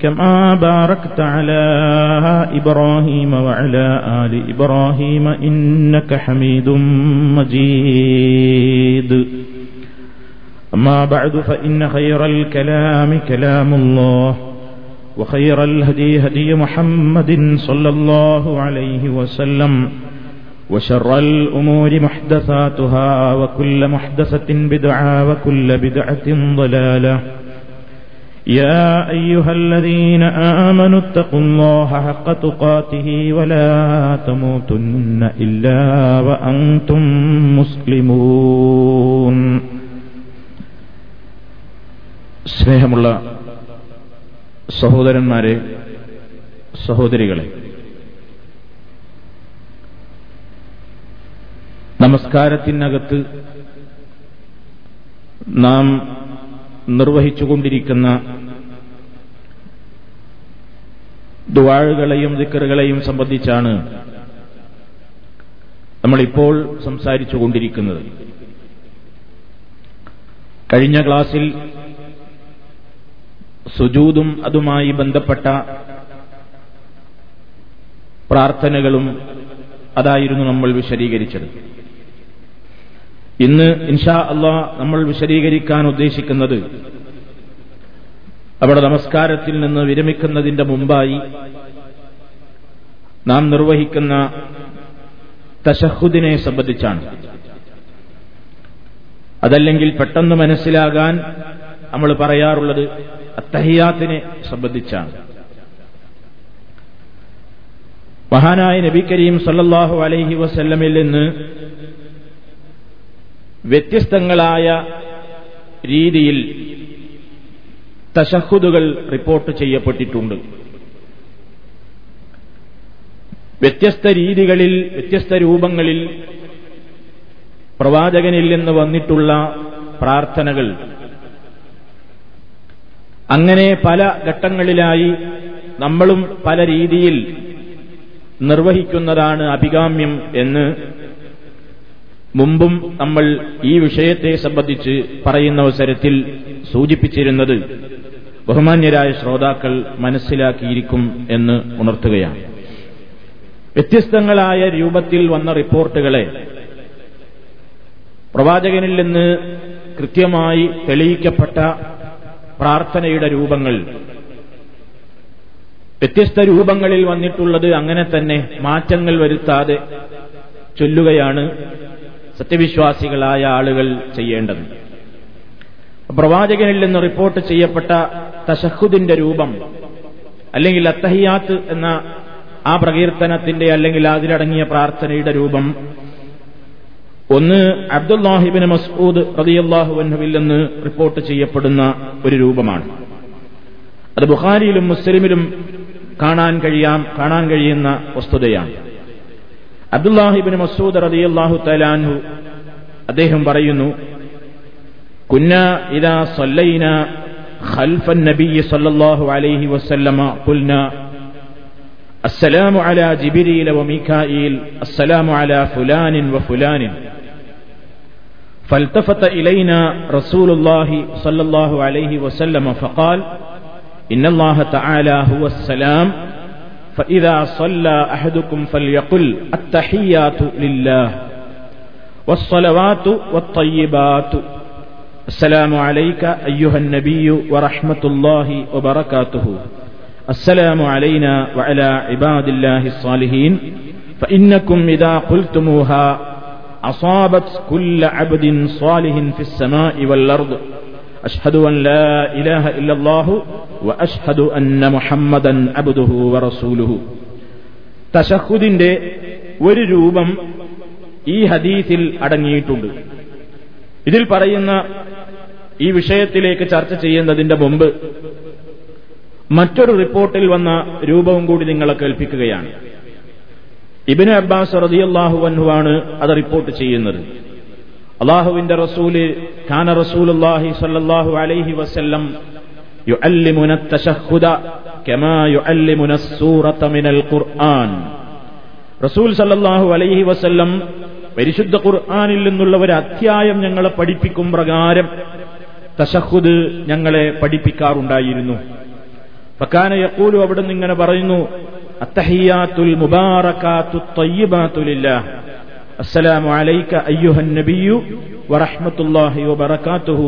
كما باركت على إبراهيم وعلى آل إبراهيم إنك حميد مجيد. أما بعد فإن خير الكلام كلام الله وخير الهدي هدي محمد صلى الله عليه وسلم وشر الأمور محدثاتها وكل محدثة بدعة وكل بدعة ضلالة. يا أيها الذين آمنوا اتقوا الله حق تقاته ولا تموتن إلا وأنتم مسلمون സ്നേഹമുള്ള സഹോദരന്മാരെ സഹോദരികളെ നമസ്കാരത്തിനകത്ത് നാം നിർവഹിച്ചുകൊണ്ടിരിക്കുന്ന ദുവാഴുകളെയും ദിക്കറുകളെയും സംബന്ധിച്ചാണ് നമ്മളിപ്പോൾ സംസാരിച്ചുകൊണ്ടിരിക്കുന്നത്. കഴിഞ്ഞ ക്ലാസ്സിൽ സുജൂതും അതുമായി ബന്ധപ്പെട്ട പ്രാർത്ഥനകളും അതായിരുന്നു നമ്മൾ വിശദീകരിച്ചത്. ഇന്ന് ഇൻഷാ അള്ളാ നമ്മൾ വിശദീകരിക്കാൻ ഉദ്ദേശിക്കുന്നത് അവിടെ നമസ്കാരത്തിൽ നിന്ന് വിരമിക്കുന്നതിന്റെ മുമ്പായി നാം നിർവഹിക്കുന്ന തശഹുദിനെ സംബന്ധിച്ചാണ്. അതല്ലെങ്കിൽ പെട്ടെന്ന് മനസ്സിലാകാൻ നമ്മൾ പറയാറുള്ളത് അത്തഹിയാത്തിനെ സംബന്ധിച്ചാണ്. മഹാനായ നബി കരീം സല്ലാഹു അലൈഹി വസല്ലമിൽ നിന്ന് വ്യത്യസ്തങ്ങളായ രീതിയിൽ തശഹുദുകൾ റിപ്പോർട്ട് ചെയ്യപ്പെട്ടിട്ടുണ്ട്. വ്യത്യസ്ത രീതികളിൽ വ്യത്യസ്ത രൂപങ്ങളിൽ പ്രവാചകനിൽ നിന്ന് വന്നിട്ടുള്ള പ്രാർത്ഥനകൾ. അങ്ങനെ പല ഘട്ടങ്ങളിലായി നമ്മളും പല രീതിയിൽ നിർവഹിക്കുന്നതാണ് അഭികാമ്യം എന്ന് മുമ്പും നമ്മൾ ഈ വിഷയത്തെ സംബന്ധിച്ച് പറയുന്ന അവസരത്തിൽ സൂചിപ്പിച്ചിരുന്നത്. ബഹുമാന്യരായ ശ്രോതാക്കൾ മനസ്സിലാക്കിയിരിക്കും എന്ന് ഉണർത്തുകയാണ്. വ്യത്യസ്തങ്ങളായ രൂപത്തിൽ വന്ന റിപ്പോർട്ടുകളെ പ്രവാചകനിൽ നിന്ന് കൃത്യമായി തെളിയിക്കപ്പെട്ട പ്രാർത്ഥനയുടെ രൂപങ്ങൾ വ്യത്യസ്ത രൂപങ്ങളിൽ വന്നിട്ടുള്ളത് അങ്ങനെ തന്നെ മാറ്റങ്ങൾ വരുത്താതെ ചൊല്ലുകയാണ് സത്യവിശ്വാസികളായ ആളുകൾ ചെയ്യേണ്ടത്. പ്രവാചകനിൽ നിന്ന് റിപ്പോർട്ട് ചെയ്യപ്പെട്ട തശഹുദിന്റെ രൂപം അല്ലെങ്കിൽ അത്തഹിയാത്ത് എന്ന ആ പ്രകീർത്തനത്തിന്റെ അല്ലെങ്കിൽ അതിലടങ്ങിയ പ്രാർത്ഥനയുടെ രൂപം. ഒന്ന് അബ്ദുല്ലാഹിബിൻ മസ്ഊദ് റതിയല്ലാഹു അൻഹുവിൽ നിന്ന് റിപ്പോർട്ട് ചെയ്യപ്പെടുന്ന ഒരു രൂപമാണ്. അത് ബുഖാരിയിലും മുസ്ലിമിലും കാണാൻ കഴിയാം കാണാൻ കഴിയുന്ന വസ്തുതയാണ്. അബ്ദുല്ലാഹിബിൻ മസൂദ് റതിയല്ലാഹു തലാൻഹു അദ്ദേഹം പറയുന്നു കുന്ന ഇതാ സല്ലൈന خلف النبي صلى الله عليه وسلم قلنا السلام على جبريل وميكائيل السلام على فلان وفلان. فالتفت إلينا رسول الله صلى الله عليه وسلم فقال إن الله تعالى هو السلام فإذا صلى أحدكم فليقل التحيات لله والصلوات والطيبات السلام عليك أيها النبي ورحمة الله وبركاته السلام علينا وعلى عباد الله الصالحين فإنكم إذا قلتموها أصابت كل عبد صالح في السماء والأرض أشهد أن لا إله إلا الله وأشهد أن محمدا عبده ورسوله തശഹുദിന്റെ ഒരു രൂപം ഈ ഹദീസിൽ അടങ്ങിയിട്ടുണ്ട് ഇതിൽ പറയുന്ന ഈ വിഷയത്തിലേക്ക് ചർച്ച ചെയ്യുന്നതിന്റെ മുമ്പ് മറ്റൊരു റിപ്പോർട്ടിൽ വന്ന രൂപവും കൂടി നിങ്ങളെ കേൾപ്പിക്കുകയാണ്. ഇബിന് അബ്ബാസ് റതിയല്ലാഹു അൻഹുവാണ് അത് റിപ്പോർട്ട് ചെയ്യുന്നത്. അള്ളാഹുവിന്റെ റസൂൽ ഖാന റസൂലുല്ലാഹി സല്ലാഹു അലൈഹി വസല്ലം സൂറത മിനൽ ഖുർആൻ. റസൂൽ സല്ലാഹു അലൈഹി വസ്ല്ലം പരിശുദ്ധ ഖുർആാനിൽ നിന്നുള്ള ഒരു അധ്യായം ഞങ്ങളെ പഠിപ്പിക്കും പ്രകാരം തശഹുദ് ഞങ്ങളെ പഠിപ്പിക്കാറുണ്ടായിരുന്നു ഫക്കാന യക്കൂലു അവിടെ നിന്ന് ഇങ്ങനെ പറയുന്നു അത്തഹിയാത്തുൽ മുബാറക്കാത്തു തയ്യിബാത്തുലില്ലാ അസ്സലാമു അലൈക അയ്യുഹൻ നബിയു വറഹ്മത്തുള്ളാഹി വബറകാതുഹു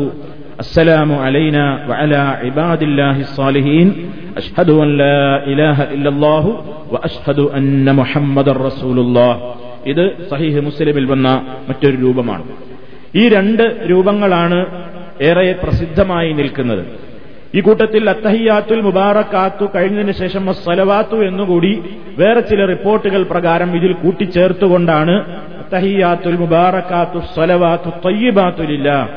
السلام علينا وعلى عباد الله الصالحين أشهد أن لا إله إلا الله وأشهد أن محمد رسول الله ഇത് സഹീഹ് മുസ്ലിമിൽ വന്ന മറ്റൊരു രൂപമാണ് ഈ രണ്ട് രൂപങ്ങളാണ് ഏറെ പ്രസിദ്ധമായി നിൽക്കുന്നത്. ഈ കൂട്ടത്തിൽ അത്തഹിയാത്തുൽ മുബാറക്കാത്തു കഴിഞ്ഞതിന് ശേഷം സലവാത്തു എന്നുകൂടി വേറെ ചില റിപ്പോർട്ടുകൾ പ്രകാരം ഇതിൽ കൂട്ടിച്ചേർത്തുകൊണ്ടാണ് അത്തഹിയാത്തുൽ മുബാറക്കാത്തു സലവാത്തു തയ്യബാത്തുലില്ല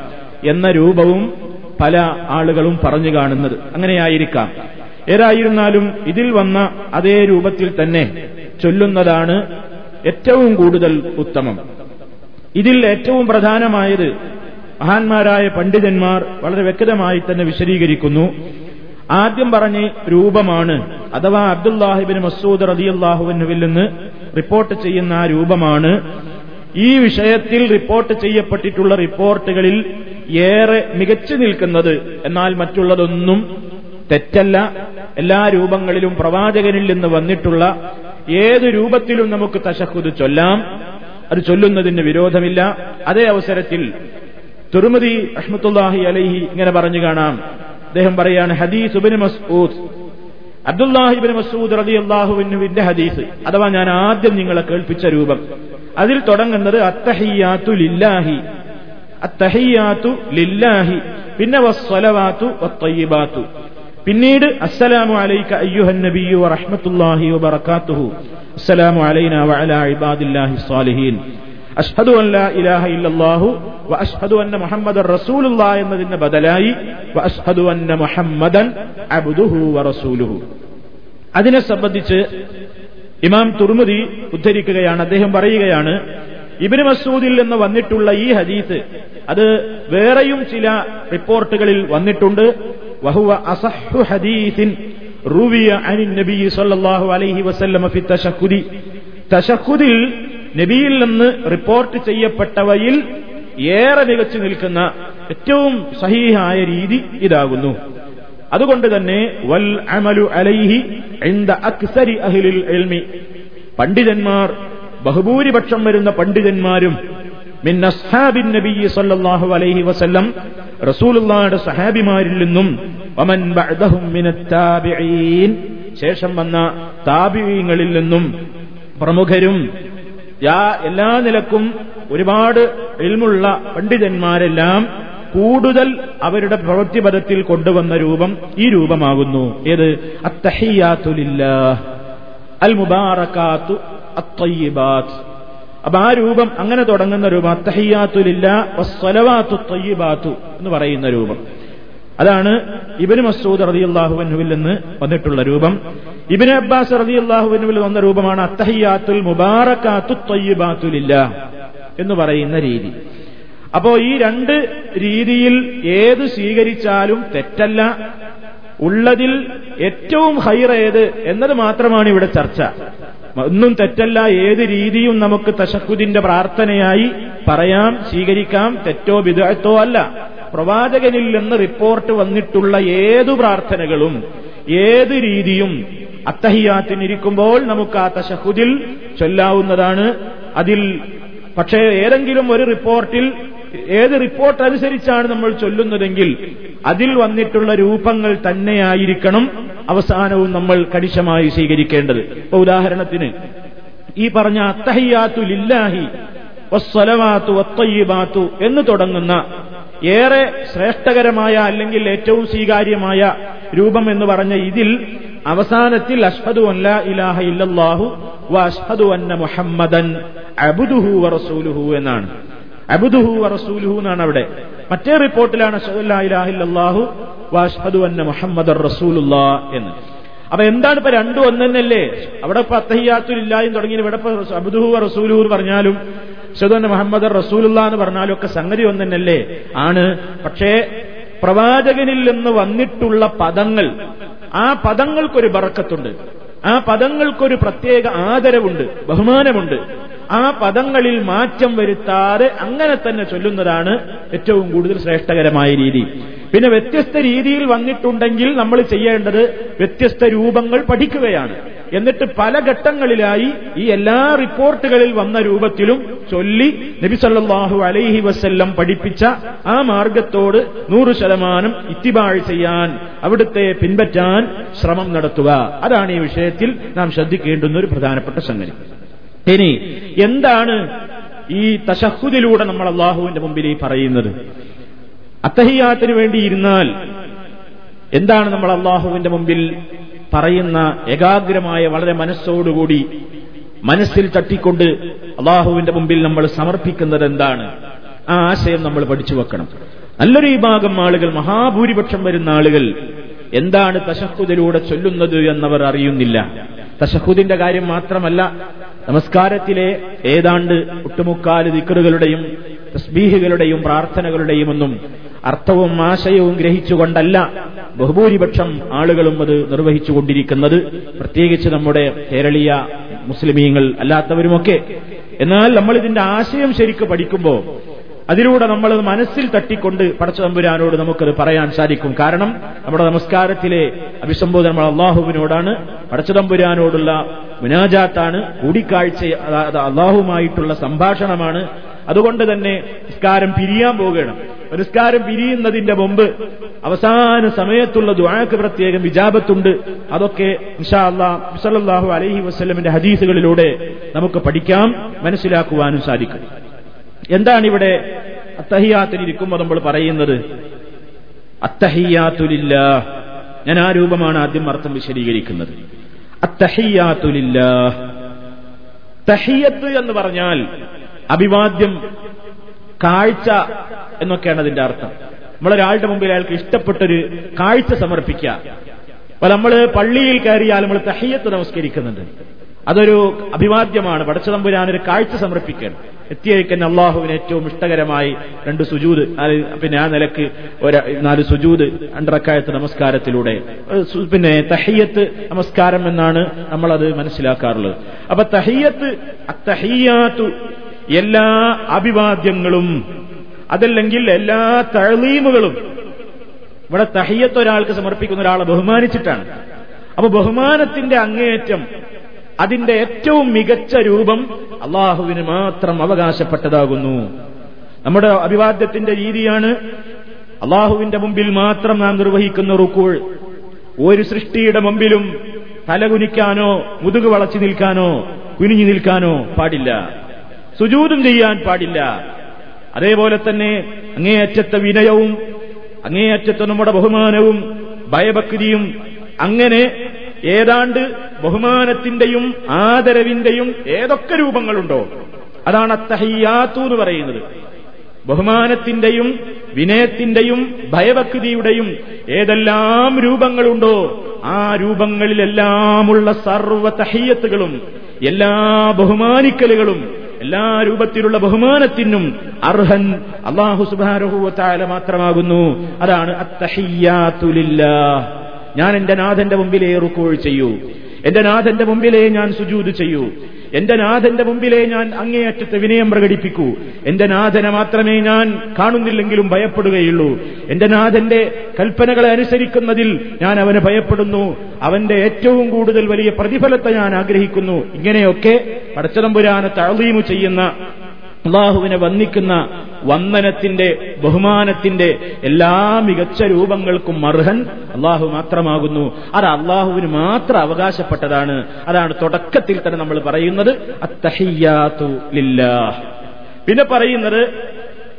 എന്ന രൂപവും പല ആളുകളും പറഞ്ഞു കാണുന്നത്. അങ്ങനെയായിരിക്കാം. ഏതായിരുന്നാലും ഇതിൽ വന്ന അതേ രൂപത്തിൽ തന്നെ ചൊല്ലുന്നതാണ് ഏറ്റവും കൂടുതൽ ഉത്തമം. ഇതിൽ ഏറ്റവും പ്രധാനമായത് മഹാന്മാരായ പണ്ഡിതന്മാർ വളരെ വ്യക്തമായി തന്നെ വിശദീകരിക്കുന്നു. ആദ്യം പറഞ്ഞ രൂപമാണ്. അഥവാ അബ്ദുല്ലാഹിബിൻ മസൂദ് റതിയല്ലാഹുവിനുവിൽ നിന്ന് റിപ്പോർട്ട് ചെയ്യുന്ന ആ രൂപമാണ്. ഈ വിഷയത്തിൽ റിപ്പോർട്ട് ചെയ്യപ്പെട്ടിട്ടുള്ള റിപ്പോർട്ടുകളിൽ ഏറെ മികച്ചു നിൽക്കുന്നത് എന്നാൽ മറ്റുള്ളതൊന്നും തെറ്റല്ല. എല്ലാ രൂപങ്ങളിലും പ്രവാചകനിൽ നിന്ന് വന്നിട്ടുള്ള ഏത് രൂപത്തിലും നമുക്ക് തശഹുദ് ചൊല്ലാം. അത് ചൊല്ലുന്നതിന് വിരോധമില്ല. അതേ അവസരത്തിൽ തുറുമതി അഷ്മത്തുല്ലാഹി അലൈഹി ഇങ്ങനെ പറഞ്ഞു കാണാം. അദ്ദേഹം പറയാണ് ഹദീസ് ഉബിൻ മസ്ഊദ്. അബ്ദുല്ലാഹിബിൻ മസൂദ് റതി അള്ളാഹുവിനുവിന്റെ ഹദീസ്. അഥവാ ഞാൻ ആദ്യം നിങ്ങളെ കേൾപ്പിച്ച രൂപം. അതിൽ തുടങ്ങുന്നത് അത്തഹിയാത്തു ലില്ലാഹി. അത്തഹിയാത്തു ലില്ലാഹി. പിന്നെ വസ്വലവാത്തു വത്തയ്യബാത്തു. പിന്നീട് അസ്സലാമു അലൈക അയ്യുഹൻ നബിയു വബറകാതുഹു അസ്സലാമു അലൈനാ വഅലാ ഇബാദില്ലാഹി സ്വാലിഹീൻ അഷ്ഹദു അല്ല ഇലാഹ ഇല്ലാഹു വ അഷ്ഹദു അന്ന മുഹമ്മദൻ റസൂലുള്ള എന്നതിന് ബദലായി വ അഷ്ഹദു അന്ന മുഹമ്മദൻ അബ്ദുഹു വ റസൂലുഹു. അതിനെ സംബന്ധിച്ച് ഇമാം തുർമുദി ഉദ്ധരിക്കുകയാണ് അദ്ദേഹം പറയുകയാണ് ഇബിന് മസൂദിൽ നിന്ന് വന്നിട്ടുള്ള ഈ ഹദീസ് അത് വേറെയും ചില റിപ്പോർട്ടുകളിൽ വന്നിട്ടുണ്ട്. വഹുവ അസഹു ഹദീസിൻ റുവിയ അനിൻ നബി സല്ലല്ലാഹു അലൈഹി വസല്ലമ ഫി തശഹുദി. തശഹുദിൽ നബിയിൽ നിന്ന് റിപ്പോർട്ട് ചെയ്യപ്പെട്ടവയിൽ ഏറെ മികച്ചു നിൽക്കുന്ന ഏറ്റവും സഹീഹായ രീതി ഇതാകുന്നു. അതുകൊണ്ട് തന്നെ വൽ അമലു അലൈഹി അക്സരി അഹ്ലിൽ എൽമി പണ്ഡിതന്മാർ ബഹുഭൂരിപക്ഷം വരുന്ന പണ്ഡിതന്മാരും മിൻ അസ്ഹാബിൻ നബി സല്ലല്ലാഹു അലൈഹി വസല്ലം റസൂലുള്ളാഹിയുടെ സഹാബിമാരിൽ നിന്നും വമൻ ബഅദഹും താബിഈൻ. ശേഷം വന്ന താബിഈങ്ങളിൽ നിന്നും പ്രമുഖരും എല്ലാ നിലക്കും ഒരുപാട് എൽമുള്ള പണ്ഡിതന്മാരെല്ലാം കൂടുതൽ അവരുടെ പ്രവൃത്തിപഥത്തിൽ കൊണ്ടുവന്ന രൂപം ഈ രൂപമാകുന്നു. ഏത്? അത്തഹിയാത്തുലില്ല അൽ മുബാറക്കാത്തു അത്തയ്യിബാത്ത്. അപ്പൊ ആ രൂപം അങ്ങനെ തുടങ്ങുന്ന രൂപം അത്തഹിയാത്തുലില്ല വസ്വലവാത്തു തയ്യിബാത്തു എന്ന് പറയുന്ന രൂപം. അതാണ് ഇബിന് മസൂദ് റതിയല്ലാഹുവിനുവിൽ നിന്ന് വന്നിട്ടുള്ള രൂപം. ഇബിന് അബ്ബാസ് റതിയല്ലാഹുവിനുവിൽ വന്ന രൂപമാണ് അത്തഹിയാത്തുൽ മുബാറക്കാത്തു തയ്യിബാത്തുലില്ല എന്ന് പറയുന്ന രീതി. അപ്പോ ഈ രണ്ട് രീതിയിൽ ഏത് സ്വീകരിച്ചാലും തെറ്റല്ല. ഉള്ളതിൽ ഏറ്റവും ഹൈർ ഏത് എന്നത് മാത്രമാണ് ഇവിടെ ചർച്ച. ഒന്നും തെറ്റല്ല. ഏത് രീതിയും നമുക്ക് തശക്കുദിന്റെ പ്രാർത്ഥനയായി പറയാം സ്വീകരിക്കാം. തെറ്റോ വിദഗ്ധോ അല്ല. പ്രവാചകനിൽ നിന്ന് റിപ്പോർട്ട് വന്നിട്ടുള്ള ഏതു പ്രാർത്ഥനകളും ഏത് രീതിയും അത്തഹിയാത്തിനിരിക്കുമ്പോൾ നമുക്ക് ആ തശഹുദിൽ ചൊല്ലാവുന്നതാണ്. അതിൽ പക്ഷേ ഏതെങ്കിലും ഒരു റിപ്പോർട്ടിൽ ഏത് റിപ്പോർട്ട് അനുസരിച്ചാണ് നമ്മൾ ചൊല്ലുന്നതെങ്കിൽ അതിൽ വന്നിട്ടുള്ള രൂപങ്ങൾ തന്നെയായിരിക്കണം അവസാനവും നമ്മൾ കണിശമായി സ്വീകരിക്കേണ്ടത്. ഇപ്പൊ ഉദാഹരണത്തിന് ഈ പറഞ്ഞ അത്തഹിയാത്തു ലില്ലാഹി വസ്സലവാത്തു വത്തയ്യബാത്തു എന്ന് തുടങ്ങുന്ന ഏറെ ശ്രേഷ്ഠകരമായ അല്ലെങ്കിൽ ഏറ്റവും സ്വീകാര്യമായ രൂപം എന്ന് പറഞ്ഞ ഇതിൽ അവസാനത്തിൽ അഷ്ഹദു അല്ല ഇലാഹ ഇല്ലാഹു വ അഷ്ഹദു അന്ന മുഹമ്മദൻ അബുദുഹു വ റസൂലുഹു എന്നാണ്. അബുദുഹു വ റസൂലുഹു എന്നാണ് അവിടെ. മറ്റേ റിപ്പോർട്ടിലാണ് അഷ്ഹദു അല്ലാ ഇലാഹ ഇല്ലാഹു വ അഷ്ഹദു അന്ന മുഹമ്മദ് റസൂലുല്ലാ എന്ന്. അപ്പൊ എന്താണ് ഇപ്പൊ രണ്ടും ഒന്നെന്നല്ലേ? അവിടെ ഇപ്പൊ അത്തഹിയാത്തുലില്ലായും തുടങ്ങി ഇവിടെ അബുദുഹു റസൂലുഹു പറഞ്ഞാലും അഷ്ഹദു മുഹമ്മദ് റസൂലുള്ള എന്ന് പറഞ്ഞാലും ഒക്കെ സംഗതി ഒന്നെന്നല്ലേ? ആണ്. പക്ഷേ പ്രവാചകനിൽ നിന്ന് വന്നിട്ടുള്ള പദങ്ങൾ ആ പദങ്ങൾക്കൊരു ബറക്കത്തുണ്ട്. ആ പദങ്ങൾക്കൊരു പ്രത്യേക ആദരവുണ്ട് ബഹുമാനമുണ്ട്. ആ പദങ്ങളിൽ മാറ്റം വരുത്താതെ അങ്ങനെ തന്നെ ചൊല്ലുന്നതാണ് ഏറ്റവും കൂടുതൽ ശ്രേഷ്ഠകരമായ രീതി. പിന്നെ വ്യത്യസ്ത രീതിയിൽ വന്നിട്ടുണ്ടെങ്കിൽ നമ്മൾ ചെയ്യേണ്ടത് വ്യത്യസ്ത രൂപങ്ങൾ പഠിക്കുകയാണ്. എന്നിട്ട് പല ഘട്ടങ്ങളിലായി ഈ എല്ലാ റിപ്പോർട്ടുകളിൽ വന്ന രൂപത്തിലും ചൊല്ലി നബിസല്ലാഹു അലൈഹി വസ്ല്ലം പഠിപ്പിച്ച ആ മാർഗത്തോട് നൂറ് ശതമാനം ഇത്തിബാഴ് ചെയ്യാൻ അവിടുത്തെ പിൻപറ്റാൻ ശ്രമം നടത്തുക. അതാണ് ഈ വിഷയത്തിൽ നാം ശ്രദ്ധിക്കേണ്ടുന്ന ഒരു പ്രധാനപ്പെട്ട സംഗതി. ഇനി എന്താണ് ഈ തശഹുദിലൂടെ നമ്മൾ അള്ളാഹുവിന്റെ മുമ്പിൽ ഈ പറയുന്നത്? അത്തഹിയാത്തിന് വേണ്ടിയിരുന്നാൽ എന്താണ് നമ്മൾ അള്ളാഹുവിന്റെ മുമ്പിൽ പറയുന്ന ഏകാഗ്രമായ വളരെ മനസ്സോടുകൂടി മനസ്സിൽ തട്ടിക്കൊണ്ട് അള്ളാഹുവിന്റെ മുമ്പിൽ നമ്മൾ സമർപ്പിക്കുന്നത് എന്താണ്? ആ ആശയം നമ്മൾ പഠിച്ചു വെക്കണം. നല്ലൊരു വിഭാഗം ആളുകൾ മഹാഭൂരിപക്ഷം വരുന്ന ആളുകൾ എന്താണ് തശഹുദിലൂടെ ചൊല്ലുന്നത് എന്നവർ അറിയുന്നില്ല. തശഹുദിന്റെ കാര്യം മാത്രമല്ല നമസ്കാരത്തിലെ ഏതാണ്ട് ഒട്ടുമുക്കാൽ ദിക്കറുകളുടെയും തസ്ബീഹുകളുടെയും പ്രാർത്ഥനകളുടെയും ഒന്നും അർത്ഥവും ആശയവും ഗ്രഹിച്ചുകൊണ്ടല്ല ബഹുഭൂരിപക്ഷം ആളുകളും അത് നിർവഹിച്ചുകൊണ്ടിരിക്കുന്നത്. പ്രത്യേകിച്ച് നമ്മുടെ കേരളീയ മുസ്ലിമീങ്ങൾ അല്ലാത്തവരുമൊക്കെ. എന്നാൽ നമ്മൾ ഇതിന്റെ ആശയം ശരിക്ക് പഠിക്കുമ്പോൾ അതിലൂടെ നമ്മൾ മനസ്സിൽ തട്ടിക്കൊണ്ട് പടച്ചതമ്പുരാനോട് നമുക്കത് പറയാൻ സാധിക്കും. കാരണം നമ്മുടെ നമസ്കാരത്തിലെ അഭിസംബോധന നമ്മൾ അള്ളാഹുവിനോടാണ് പടച്ചതമ്പുരാനോടുള്ള മുനാജാത്താണ് കൂടിക്കാഴ്ച അള്ളാഹുമായിട്ടുള്ള സംഭാഷണമാണ്. അതുകൊണ്ട് തന്നെ നിസ്കാരം പിരിയാൻ പോകണം നിസ്കാരം പിരിയുന്നതിന്റെ മുമ്പ് അവസാന സമയത്തുള്ള ദുആക്ക് പ്രത്യേകം വിജാപത്തുണ്ട് അതൊക്കെ അള്ളാഹു അലൈഹി വസ്ലമിന്റെ ഹദീസുകളിലൂടെ നമുക്ക് പഠിക്കാം മനസ്സിലാക്കുവാനും സാധിക്കും. എന്താണ് ഇവിടെ അത്തഹിയാത്തിനിരിക്കുമ്പോൾ നമ്മൾ പറയുന്നത്? അത്തഹിയാത്തുലില്ല ഞാൻ ആ രൂപമാണ് ആദ്യം അർത്ഥം വിശദീകരിക്കുന്നത്. അത്തഹിയാത്തുലില്ല തഹിയത്ത് എന്ന് പറഞ്ഞാൽ അഭിവാദ്യം കാഴ്ച എന്നൊക്കെയാണ് അതിന്റെ അർത്ഥം. നമ്മളൊരാളുടെ മുമ്പിൽ അയാൾക്ക് ഇഷ്ടപ്പെട്ടൊരു കാഴ്ച സമർപ്പിക്കുക. അപ്പൊ നമ്മൾ പള്ളിയിൽ കയറിയാൽ നമ്മൾ തഹയ്യത്ത് നമസ്കരിക്കുന്നുണ്ട്. അതൊരു അഭിവാദ്യമാണ്. പടച്ചതമ്പുരാനൊരു കാഴ്ച സമർപ്പിക്കണം എത്തിയേക്കന്നെ അള്ളാഹുവിന് ഏറ്റവും ഇഷ്ടകരമായി രണ്ട് സുജൂത് പിന്നെ ആ നിലയ്ക്ക് ഒരു നാല് സുജൂത് രണ്ടറക്കായത്ത് നമസ്കാരത്തിലൂടെ. പിന്നെ തഹയ്യത്ത് നമസ്കാരം എന്നാണ് നമ്മളത് മനസ്സിലാക്കാറുള്ളത്. അപ്പൊ തഹയ്യത്ത് എല്ലാ അഭിവാദ്യങ്ങളും അതല്ലെങ്കിൽ എല്ലാ തഴലീമുകളും. ഇവിടെ തഹിയത്ത് ഒരാൾക്ക് സമർപ്പിക്കുന്ന ഒരാളെ ബഹുമാനിച്ചിട്ടാണ്. അപ്പൊ ബഹുമാനത്തിന്റെ അങ്ങേയറ്റം അതിന്റെ ഏറ്റവും മികച്ച രൂപം അള്ളാഹുവിന് മാത്രം അവകാശപ്പെട്ടതാകുന്നു. നമ്മുടെ അഭിവാദ്യത്തിന്റെ രീതിയാണ് അള്ളാഹുവിന്റെ മുമ്പിൽ മാത്രം നാം നിർവഹിക്കുന്ന റുക്കൂൾ. ഒരു സൃഷ്ടിയുടെ മുമ്പിലും തലകുനിക്കാനോ മുതുകു വളച്ചു നിൽക്കാനോ കുനിഞ്ഞു നിൽക്കാനോ പാടില്ല. സുജൂതും ചെയ്യാൻ പാടില്ല. അതേപോലെ തന്നെ അങ്ങേയറ്റത്തെ വിനയവും അങ്ങേയറ്റത്തെ നമ്മുടെ ബഹുമാനവും ഭയഭക്തിയും അങ്ങനെ ഏതാണ്ട് ബഹുമാനത്തിന്റെയും ആദരവിന്റെയും ഏതൊക്കെ രൂപങ്ങളുണ്ടോ അതാണ് അത്തഹയ്യാത്തു എന്ന് പറയുന്നത്. ബഹുമാനത്തിന്റെയും വിനയത്തിന്റെയും ഭയഭക്തിയുടെയും ഏതെല്ലാം രൂപങ്ങളുണ്ടോ ആ രൂപങ്ങളിലെല്ലാമുള്ള സർവ തഹയ്യത്തുകളും എല്ലാ ബഹുമാനിക്കലുകളും എല്ലാ രൂപത്തിലുള്ള ബഹുമാനത്തിനും അർഹൻ അള്ളാഹു സുബാരഹുവത്തായ മാത്രമാകുന്നു. അതാണ് അത്തഹിയാത്തുലില്ല ഞാൻ എന്റെ നാഥന്റെ മുമ്പിലേ റുക്കോൾ ചെയ്യൂ. എന്റെ നാഥന്റെ മുമ്പിലേ ഞാൻ സുജൂത് ചെയ്യൂ. എന്റെ നാഥന്റെ മുമ്പിലേ ഞാൻ അങ്ങേയറ്റത്തെ വിനയം പ്രകടിപ്പിക്കൂ. എന്റെ നാഥനെ മാത്രമേ ഞാൻ കാണുന്നില്ലെങ്കിലും ഭയപ്പെടുകയുള്ളൂ. എന്റെ നാഥന്റെ കൽപ്പനകളെ അനുസരിക്കുന്നതിൽ ഞാൻ അവനെ ഭയപ്പെടുന്നു. അവന്റെ ഏറ്റവും കൂടുതൽ വലിയ പ്രതിഫലത്തെ ഞാൻ ആഗ്രഹിക്കുന്നു. ഇങ്ങനെയൊക്കെ പടച്ചതമ്പുരാനെ തഴലീമു ചെയ്യുന്ന അള്ളാഹുവിനെ വന്ദിക്കുന്ന വന്ദനത്തിന്റെ ബഹുമാനത്തിന്റെ എല്ലാ മികച്ച രൂപങ്ങൾക്കും അർഹൻ അള്ളാഹു മാത്രമാകുന്നു. അത് അള്ളാഹുവിന് മാത്രം അവകാശപ്പെട്ടതാണ്. അതാണ് തുടക്കത്തിൽ തന്നെ നമ്മൾ പറയുന്നത് പിന്നെ പറയുന്നത്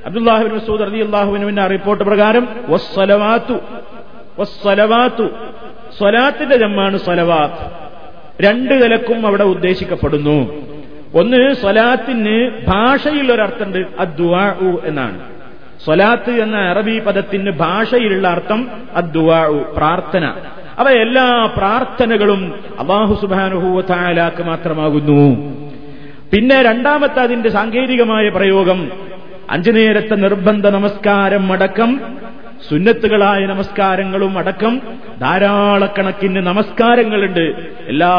അബ്ദുല്ലാഹു മസൂദ് അലി അള്ളാഹുവിനുവിന്റെ റിപ്പോർട്ട് പ്രകാരം സ്വലാത്തിന്റെ ജമ്മാണ് സ്വലവാത്ത്. രണ്ട് നിലക്കും അവിടെ ഉദ്ദേശിക്കപ്പെടുന്നു. ഒന്ന് സ്വലാത്തിന് ഭാഷയിൽ ഒരർത്ഥമുണ്ട് ഉ എന്നാണ്. സ്വലാത്ത് എന്ന അറബി പദത്തിന് ഭാഷയിലുള്ള അർത്ഥം അദ്വാ ഉ പ്രാർത്ഥന. അവ എല്ലാ പ്രാർത്ഥനകളും അള്ളാഹു സുബാനുഹൂവത്തായാലാക്ക് മാത്രമാകുന്നു. പിന്നെ രണ്ടാമത്തെ അതിന്റെ സാങ്കേതികമായ പ്രയോഗം അഞ്ചു നേരത്തെ നിർബന്ധ നമസ്കാരം അടക്കം സുന്നത്തുകളായ നമസ്കാരങ്ങളും അടക്കം ധാരാളക്കണക്കിന് നമസ്കാരങ്ങളുണ്ട്. എല്ലാ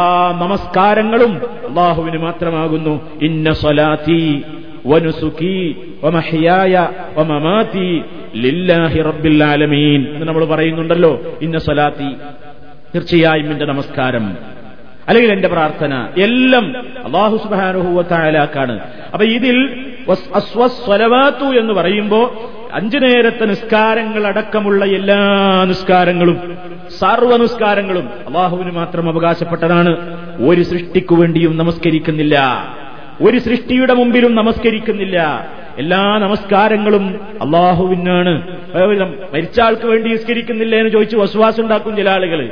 നമസ്കാരങ്ങളും അള്ളാഹുവിന് മാത്രമാകുന്നു. ഇന്ന സ്വലാത്തി വനുസുഖി വമഹിയായ വമമാതി ലില്ലാഹി റബ്ബിൽ ആലമീൻ എന്ന് നമ്മൾ പറയുന്നുണ്ടല്ലോ. ഇന്ന സ്വലാത്തി തീർച്ചയായും എന്റെ നമസ്കാരം. അല്ലെങ്കിൽ എന്റെ പ്രാർത്ഥന എല്ലാം അള്ളാഹു സുബാനുഹൂവത്തായാലാക്കാണ് അപ്പൊ ഇതിൽ അസ്വസ്വലവാത്തു എന്ന് പറയുമ്പോ അഞ്ചു നേരത്തെ നിസ്കാരങ്ങൾ അടക്കമുള്ള എല്ലാ നിസ്കാരങ്ങളും സർവ നിസ്കാരങ്ങളും അള്ളാഹുവിന് മാത്രം അവകാശപ്പെട്ടതാണ്. ഒരു സൃഷ്ടിക്കു വേണ്ടിയും നമസ്കരിക്കുന്നില്ല. ഒരു സൃഷ്ടിയുടെ മുമ്പിലും നമസ്കരിക്കുന്നില്ല. എല്ലാ നമസ്കാരങ്ങളും അള്ളാഹുവിനാണ്. മരിച്ച ആൾക്ക് വേണ്ടി നിസ്കരിക്കുന്നില്ല എന്ന് ചോദിച്ച് വസുവാസം ഉണ്ടാക്കും ചില ആളുകൾ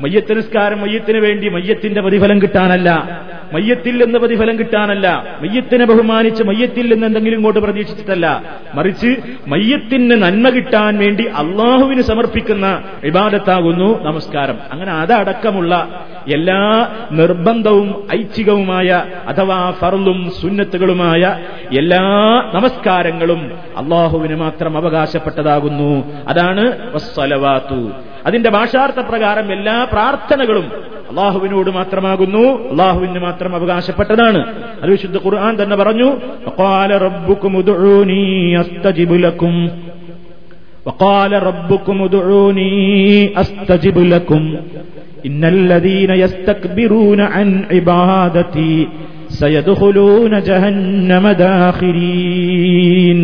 മയ്യത്ത് നിസ്കാരം മയ്യത്തിന് വേണ്ടി മയ്യത്തിന്റെ പ്രതിഫലം കിട്ടാനല്ല. മയ്യത്തിൽ നിന്ന് പ്രതിഫലം കിട്ടാനല്ല. മയ്യത്തിനെ ബഹുമാനിച്ച് മയ്യത്തിൽ നിന്ന് എന്തെങ്കിലും ഇങ്ങോട്ട് പ്രതീക്ഷിച്ചിട്ടല്ല. മറിച്ച് മയ്യത്തിന് നന്മ കിട്ടാൻ വേണ്ടി അള്ളാഹുവിന് സമർപ്പിക്കുന്ന വിവാദത്താകുന്നു നമസ്കാരം. അങ്ങനെ അതടക്കമുള്ള എല്ലാ നിർബന്ധവും ഐച്ഛികവുമായ അഥവാ ഫർലും സുന്നത്തുകളുമായ എല്ലാ നമസ്കാരങ്ങളും അള്ളാഹുവിന് മാത്രം അവകാശപ്പെട്ടതാകുന്നു. അതാണ് അതിന്റെ ഭാഷാർത്ഥ പ്രകാരം എല്ലാ പ്രാർത്ഥനകളും അള്ളാഹുവിനോട് മാത്രമാകുന്നു അള്ളാഹുവിന് മാത്രം അവകാശപ്പെട്ടതാണ് അത് വിശുദ്ധ ഖുർആൻ തന്നെ പറഞ്ഞു وقال ربكم ادعوني استجب لكم ان الذين يستكبرون عن عبادتي سيدخلون جهنم داخرين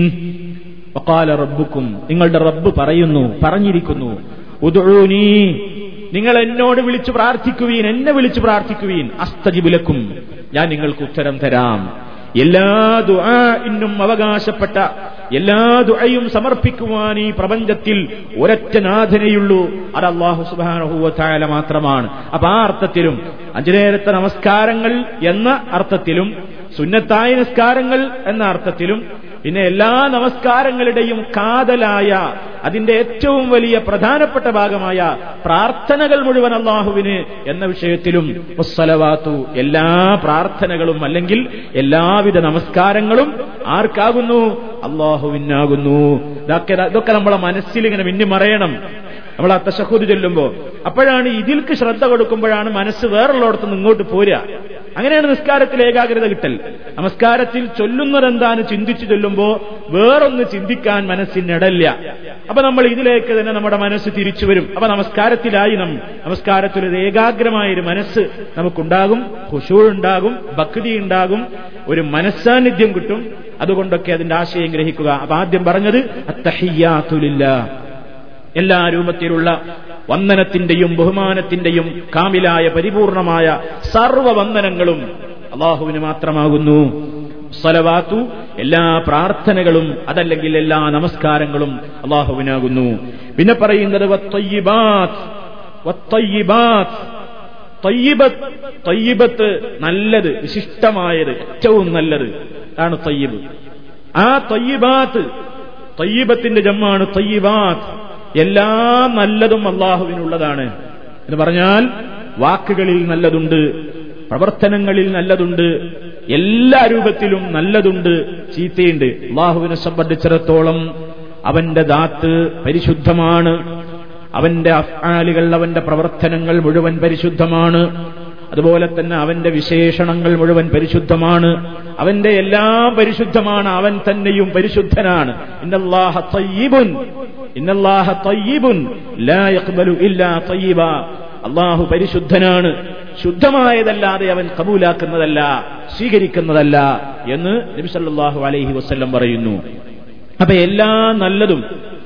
وقال ربكم നിങ്ങളുടെ റബ്ബ് പറയുന്നു പറഞ്ഞിരിക്കുന്നു ഉദൂനി നിങ്ങൾ എന്നോട് വിളിച്ചു പ്രാർത്ഥിക്കുവീൻ എന്നെ വിളിച്ചു പ്രാർത്ഥിക്കുവീൻ. അസ്തജിബുലക്കും ഞാൻ നിങ്ങൾക്ക് ഉത്തരം തരാം. എല്ലാ ദുആഇനും അവകാശപ്പെട്ട എല്ലാ ദുആയും സമർപ്പിക്കുവാൻ ഈ പ്രപഞ്ചത്തിൽ ഒരൊറ്റ നാഥനയുള്ളൂ. അത് അള്ളാഹു സുബാനഹുവല മാത്രമാണ്. അപ്പൊ ആ അർത്ഥത്തിലും അഞ്ചുനേരത്തെ നമസ്കാരങ്ങൾ എന്ന അർത്ഥത്തിലും സുന്നത്തായ നിസ്കാരങ്ങൾ എന്ന അർത്ഥത്തിലും പിന്നെ എല്ലാ നമസ്കാരങ്ങളുടെയും കാതലായ അതിന്റെ ഏറ്റവും വലിയ പ്രധാനപ്പെട്ട ഭാഗമായ പ്രാർത്ഥനകൾ മുഴുവൻ അള്ളാഹുവിന് എന്ന വിഷയത്തിലും മുസ്സലവാത്തു എല്ലാ പ്രാർത്ഥനകളും അല്ലെങ്കിൽ എല്ലാവിധ നമസ്കാരങ്ങളും ആർക്കാകുന്നു? അള്ളാഹുവിനാകുന്നു. ഇതൊക്കെ ഇതൊക്കെ നമ്മളെ മനസ്സിൽ ഇങ്ങനെ മിന്നി മറയണം നമ്മൾ ആ തശഹുദ് ചൊല്ലുമ്പോ അപ്പോഴാണ് ഇതിൽക്ക് ശ്രദ്ധ കൊടുക്കുമ്പോഴാണ് മനസ്സ് വേറുള്ളടത്തുനിന്ന് ഇങ്ങോട്ട് പോരുക. അങ്ങനെയാണ് നിസ്കാരത്തിൽ ഏകാഗ്രത കിട്ടൽ. നമസ്കാരത്തിൽ ചൊല്ലുന്നതെന്താണ്? ചിന്തിച്ചു ചൊല്ലുമ്പോ വേറൊന്ന് ചിന്തിക്കാൻ മനസ്സിനിടല്ല. അപ്പൊ നമ്മൾ ഇതിലേക്ക് തന്നെ നമ്മുടെ മനസ്സ് തിരിച്ചു വരും. അപ്പൊ നമസ്കാരത്തിലായി നാം നമസ്കാരത്തിൽ ഒരു ഏകാഗ്രമായൊരു മനസ്സ് നമുക്കുണ്ടാകും. ഉണ്ടാകും ഭക്തി ഉണ്ടാകും ഒരു മനസ്സാന്നിധ്യം കിട്ടും. അതുകൊണ്ടൊക്കെ അതിന്റെ ആശയം ഗ്രഹിക്കുക. അപ്പൊ ആദ്യം പറഞ്ഞത് അത്തഹിയാത്തുലില്ല എല്ലാ രൂപത്തിലുള്ള വന്ദനത്തിന്റെയും ബഹുമാനത്തിന്റെയും കാമിലായ പരിപൂർണമായ സർവവന്ദനങ്ങളും അള്ളാഹുവിന് മാത്രമാകുന്നു. സലവാത്തു എല്ലാ പ്രാർത്ഥനകളും അതല്ലെങ്കിൽ എല്ലാ നമസ്കാരങ്ങളും അള്ളാഹുവിനാകുന്നു. പിന്നെ പറയുന്നത് തയ്യിബത്ത് നല്ലത് വിശിഷ്ടമായത് ഏറ്റവും നല്ലത് ആണ് തയ്യിബ്. ആ തയ്യിബാത്ത് തയ്യിബത്തിന്റെ ജമ്മാണ് തയ്യിബാത്ത് എല്ലാ നല്ലതും അള്ളാഹുവിനുള്ളതാണ്. എന്ന് പറഞ്ഞാൽ വാക്കുകളിൽ നല്ലതുണ്ട് പ്രവർത്തനങ്ങളിൽ നല്ലതുണ്ട് എല്ലാ രൂപത്തിലും നല്ലതുണ്ട് ചീത്തയുണ്ട്. അള്ളാഹുവിനെ സംബന്ധിച്ചിടത്തോളം അവന്റെ ദാത്ത് പരിശുദ്ധമാണ്. അവന്റെ അഫ്ആലുകൾ അവന്റെ പ്രവർത്തനങ്ങൾ മുഴുവൻ പരിശുദ്ധമാണ്. അതുപോലെ തന്നെ അവന്റെ വിശേഷണങ്ങൾ മുഴുവൻ പരിശുദ്ധമാണ്. അവന്റെ എല്ലാം പരിശുദ്ധമാണ്. അവൻ തന്നെയും പരിശുദ്ധനാണ്. തയ്യിബുൻ. തയ്യിബുൻ. ലാ ഇല്ലാ തയ്യിബ. അള്ളാഹു പരിശുദ്ധനാണ്. ശുദ്ധമായതല്ലാതെ അവൻ കബൂലാക്കുന്നതല്ല സ്വീകരിക്കുന്നതല്ല എന്ന് നബിസല്ലാഹു അലൈഹി വസ്ല്ലം പറയുന്നു. അപ്പൊ എല്ലാ നല്ലതും